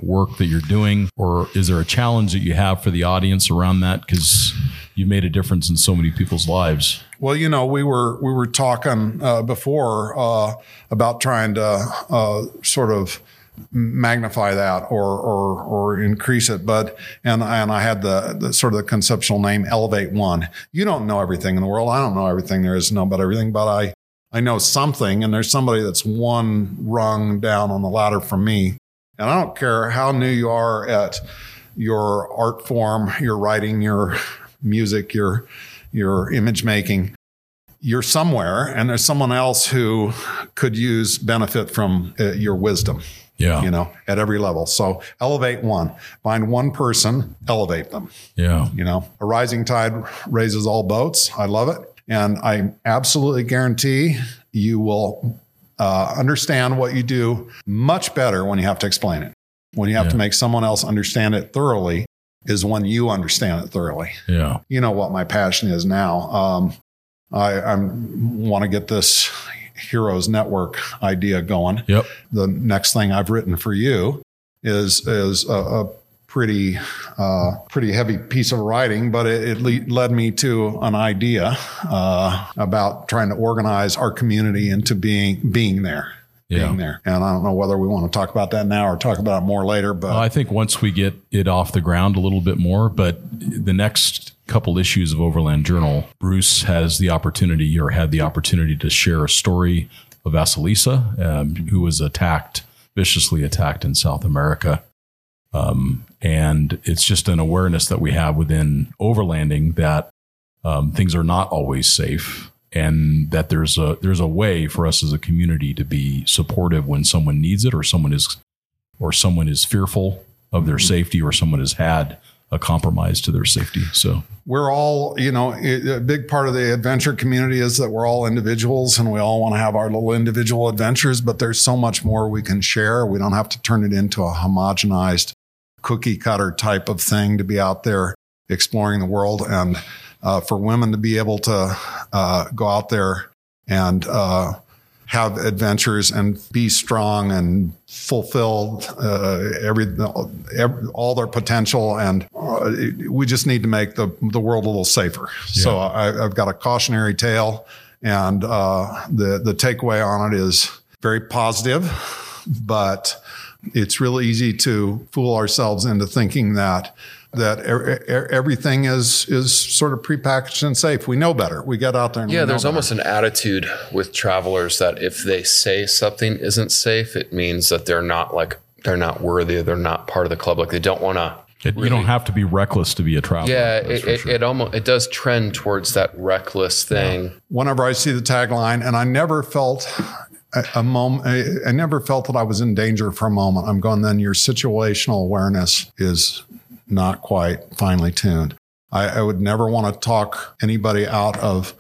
work that you're doing, or is there a challenge that you have for the audience around that? Because you've made a difference in so many people's lives. Well, you know, we were we were talking uh, before uh, about trying to uh, sort of magnify that or or or increase it, but and and I had the, the sort of the conceptual name Elevate One. You don't know everything in the world. I don't know everything there is to know about everything, but I I know something, and there's somebody that's one rung down on the ladder from me, and I don't care how new you are at your art form, your writing, your music, your your image making you're somewhere and there's someone else who could use benefit from uh, your wisdom Yeah. you know at every level. So elevate one. Find one person elevate them. Yeah. you know a rising tide raises all boats. I love it. And i absolutely guarantee you will uh, understand what you do much better when you have to explain it when you have Yeah. to make someone else understand it thoroughly is when you understand it thoroughly Yeah. you know what my passion is now. Um, I I'm, want to get this Heroes Network idea going. Yep. The next thing I've written for you is is a, a pretty uh, pretty heavy piece of writing, but it, it le- led me to an idea uh, about trying to organize our community into being being there. Yeah. Being there. And I don't know whether we want to talk about that now or talk about it more later, but Well, I think once we get it off the ground a little bit more, but the next couple issues of Overland Journal, Bruce has the opportunity or had the opportunity to share a story of Vasilisa, um, who was attacked, viciously attacked in South America. Um, and it's just an awareness that we have within overlanding that um, things are not always safe and that there's a there's a way for us as a community to be supportive when someone needs it or someone is or someone is fearful of their safety or someone has had a compromise to their safety. So we're all, you know, a big part of the adventure community is that we're all individuals and we all want to have our little individual adventures, but there's so much more we can share. We don't have to turn it into a homogenized cookie cutter type of thing to be out there exploring the world. And uh, for women to be able to uh, go out there and uh, have adventures and be strong and fulfill uh, every, every all their potential. And uh, we just need to make the the world a little safer. So I, i've got a cautionary tale. And uh, the the takeaway on it is very positive but it's real easy to fool ourselves into thinking that that er- er- everything is is sort of prepackaged and safe. We know better. We get out there. And Yeah, we know there's better. almost an attitude with travelers that if they say something isn't safe, it means that they're not like they're not worthy, they're not part of the club. Like they don't want to. it, you don't have to be reckless to be a traveler. Yeah, it, for it, sure. it almost it does trend towards that reckless thing. whenever I see the tagline, and I never felt a, a moment, I, I never felt that I was in danger for a moment. I'm going, then your situational awareness is not quite finely tuned. I, I would never want to talk anybody out of,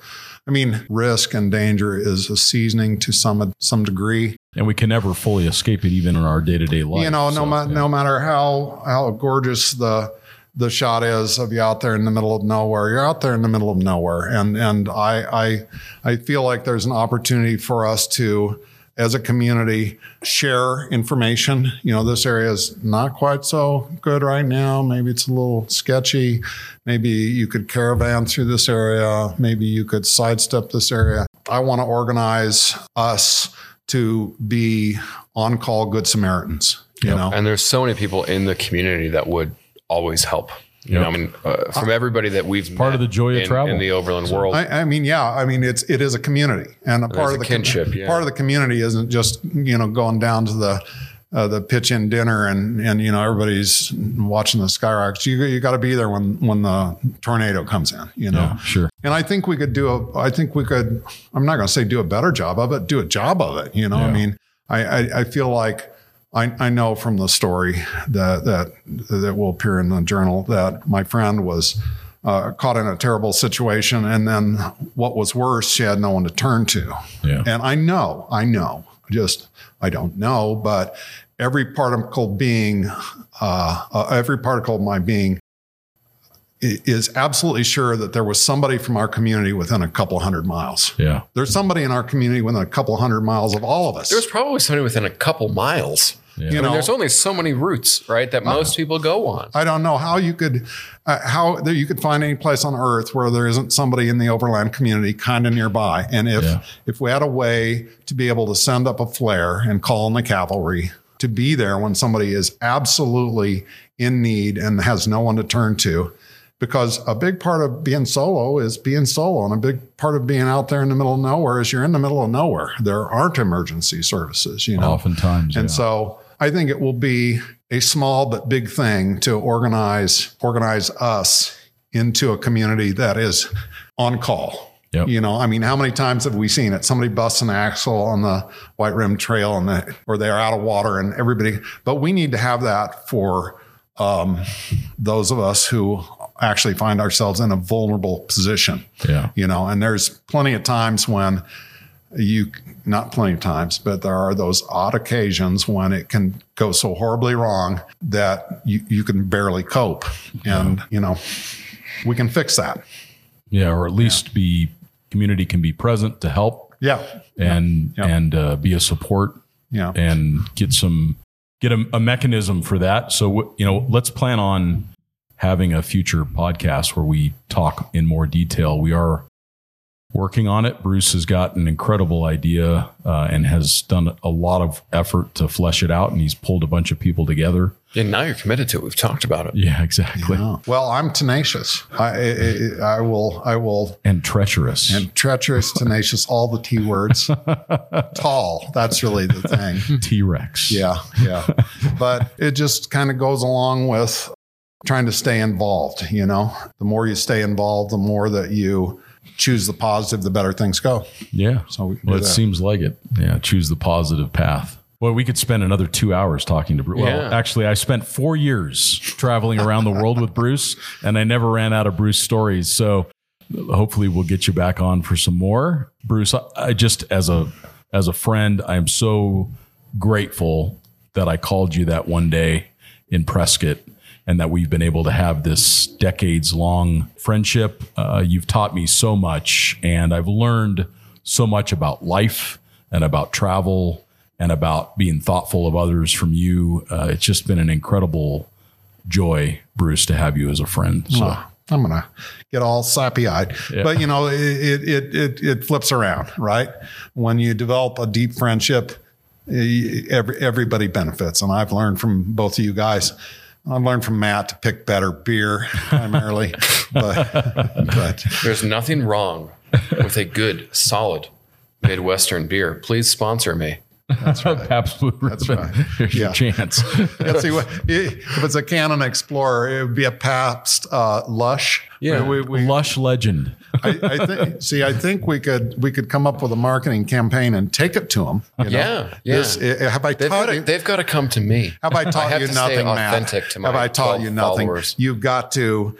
I mean, risk and danger is a seasoning to some some degree. and we can never fully escape it, even in our day to day life. you know, no, So, ma- yeah. no matter how how gorgeous the the shot is of you out there in the middle of nowhere, you're out there in the middle of nowhere, and and I I I feel like there's an opportunity for us to. As a community, share information. You know, this area is not quite so good right now. Maybe it's a little sketchy. Maybe you could caravan through this area. Maybe you could sidestep this area. I want to organize us to be on call good Samaritans. You know, And there's so many people in the community that would always help. You know, I mean, uh, from everybody that we've part of the joy of in, travel. in the overland world. I, I mean, yeah, I mean, it's it is a community, and a part of a the com- kinship, yeah. Part of the community isn't just you know going down to the uh, the pitch in dinner and and you know everybody's watching the skyrockets. You you got to be there when when the tornado comes in. You know, Yeah, sure. and I think we could do a. I think we could. I'm not going to say do a better job of it. Do a job of it. You know, I mean, I, I I feel like. I, I know from the story that that that will appear in the journal that my friend was uh, caught in a terrible situation, and then what was worse, she had no one to turn to. Yeah. And I know, I know, just I don't know, but every particle being, uh, uh, every particle of my being is absolutely sure that there was somebody from our community within a couple hundred miles. Yeah. There's somebody in our community within a couple hundred miles of all of us. There's probably somebody within a couple miles. Yeah. I You mean, know- there's only so many routes, right, that most people go on. I don't know how you could uh, how that you could find any place on earth where there isn't somebody in the overland community kind of nearby. And if Yeah. if we had a way to be able to send up a flare and call in the cavalry to be there when somebody is absolutely in need and has no one to turn to. Because a big part of being solo is being solo, and a big part of being out there in the middle of nowhere is you're in the middle of nowhere. There aren't emergency services, you know. Oftentimes. And yeah. so I think it will be a small but big thing to organize organize us into a community that is on call. Yep. You know, I mean, how many times have we seen it? Somebody busts an axle on the White Rim Trail, and the, or they are out of water, and everybody. But we need to have that for um, those of us who actually find ourselves in a vulnerable position yeah. you know and there's plenty of times when you not plenty of times but there are those odd occasions when it can go so horribly wrong that you, you can barely cope and you know we can fix that Yeah. Or at least be community can be present to help yeah and Yeah. and uh, be a support yeah and get some get a, a mechanism for that. So you know, let's plan on having a future podcast where we talk in more detail. We are working on it. Bruce has got an incredible idea uh, and has done a lot of effort to flesh it out, and he's pulled a bunch of people together. And now you're committed to it. We've talked about it. Yeah, exactly. Yeah. well i'm tenacious I, I i will i will And treacherous. and treacherous tenacious all the t words tall that's really the thing T Rex. Yeah, yeah. but it just kind of goes along with trying to stay involved. You know, the more you stay involved, the more that you choose the positive, the better things go. Yeah. So we Well, it seems like it. Yeah. Choose the positive path. Well, we could spend another two hours talking to Bruce. Well, Yeah. actually, I spent four years traveling around the world with Bruce, and I never ran out of Bruce stories. So hopefully, we'll get you back on for some more, Bruce. I, I just as a as a friend, I am so grateful that I called you that one day in Prescott. And that we've been able to have this decades long friendship. Uh, you've taught me so much, and I've learned so much about life and about travel and about being thoughtful of others from you. Uh, it's just been an incredible joy, Bruce, to have you as a friend. So, I'm gonna get all sappy eyed, but you know, it, it it it flips around, right? When you develop a deep friendship, every, everybody benefits, and I've learned from both of you guys. I've learned from Matt to pick better beer primarily, but but There's nothing wrong with a good, solid Midwestern beer. Please sponsor me. Pabst Blue Ribbon. right. Here's Yeah. your chance. Let's see what if it's a Canon Explorer, it would be a Pabst uh, Lush. Yeah. we, we, Lush legend. I, I think. See, I think we could we could come up with a marketing campaign and take it to them. You know? Yeah, yeah. This, eh, have I They've taught got, you? they've got to come to me. Have I taught have you to stay nothing, Matt? to my have I taught you nothing? followers. You've got to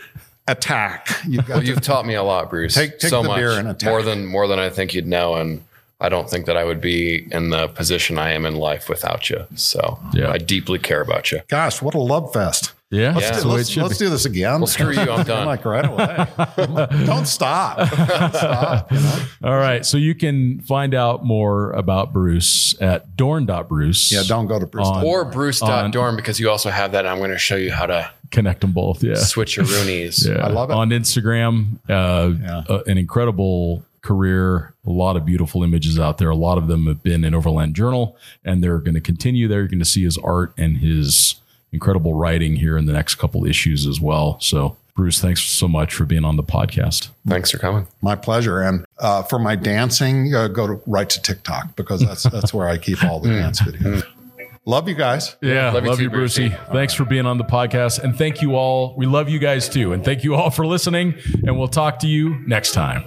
attack. You've got Well, to. you've taught me a lot, Bruce. Take- take so the much beer and attack. more than more than I think you'd know, and I don't think that I would be in the position I am in life without you. So Yeah. I deeply care about you. Gosh, what a love fest! Yeah. Yeah. That's the way it let's let's do this again. Well, screw you, I'm done. like right away. Don't stop. Don't stop. You know? All right. So you can find out more about Bruce at dorn.bruce. Yeah, don't go to Bruce. On- Or Bruce.dorn because you also have that. I'm going to show you how to Connect them both. Yeah. switch your Roonies. Yeah. I love it. On Instagram, uh, Yeah. uh, an incredible career, a lot of beautiful images out there. A lot of them have been in Overland Journal, and they're going to continue there. You're going to see his art and his incredible writing here in the next couple issues as well. So, Bruce, thanks so much for being on the podcast. Thanks for coming. My pleasure. And uh, for my dancing, uh, go to right to TikTok because that's that's where I keep all the dance videos. Love you guys. Yeah, love, love you, you too, too, Brucey. Brucey. Thanks for being on the podcast. And thank you all. We love you guys too. And thank you all for listening. And we'll talk to you next time.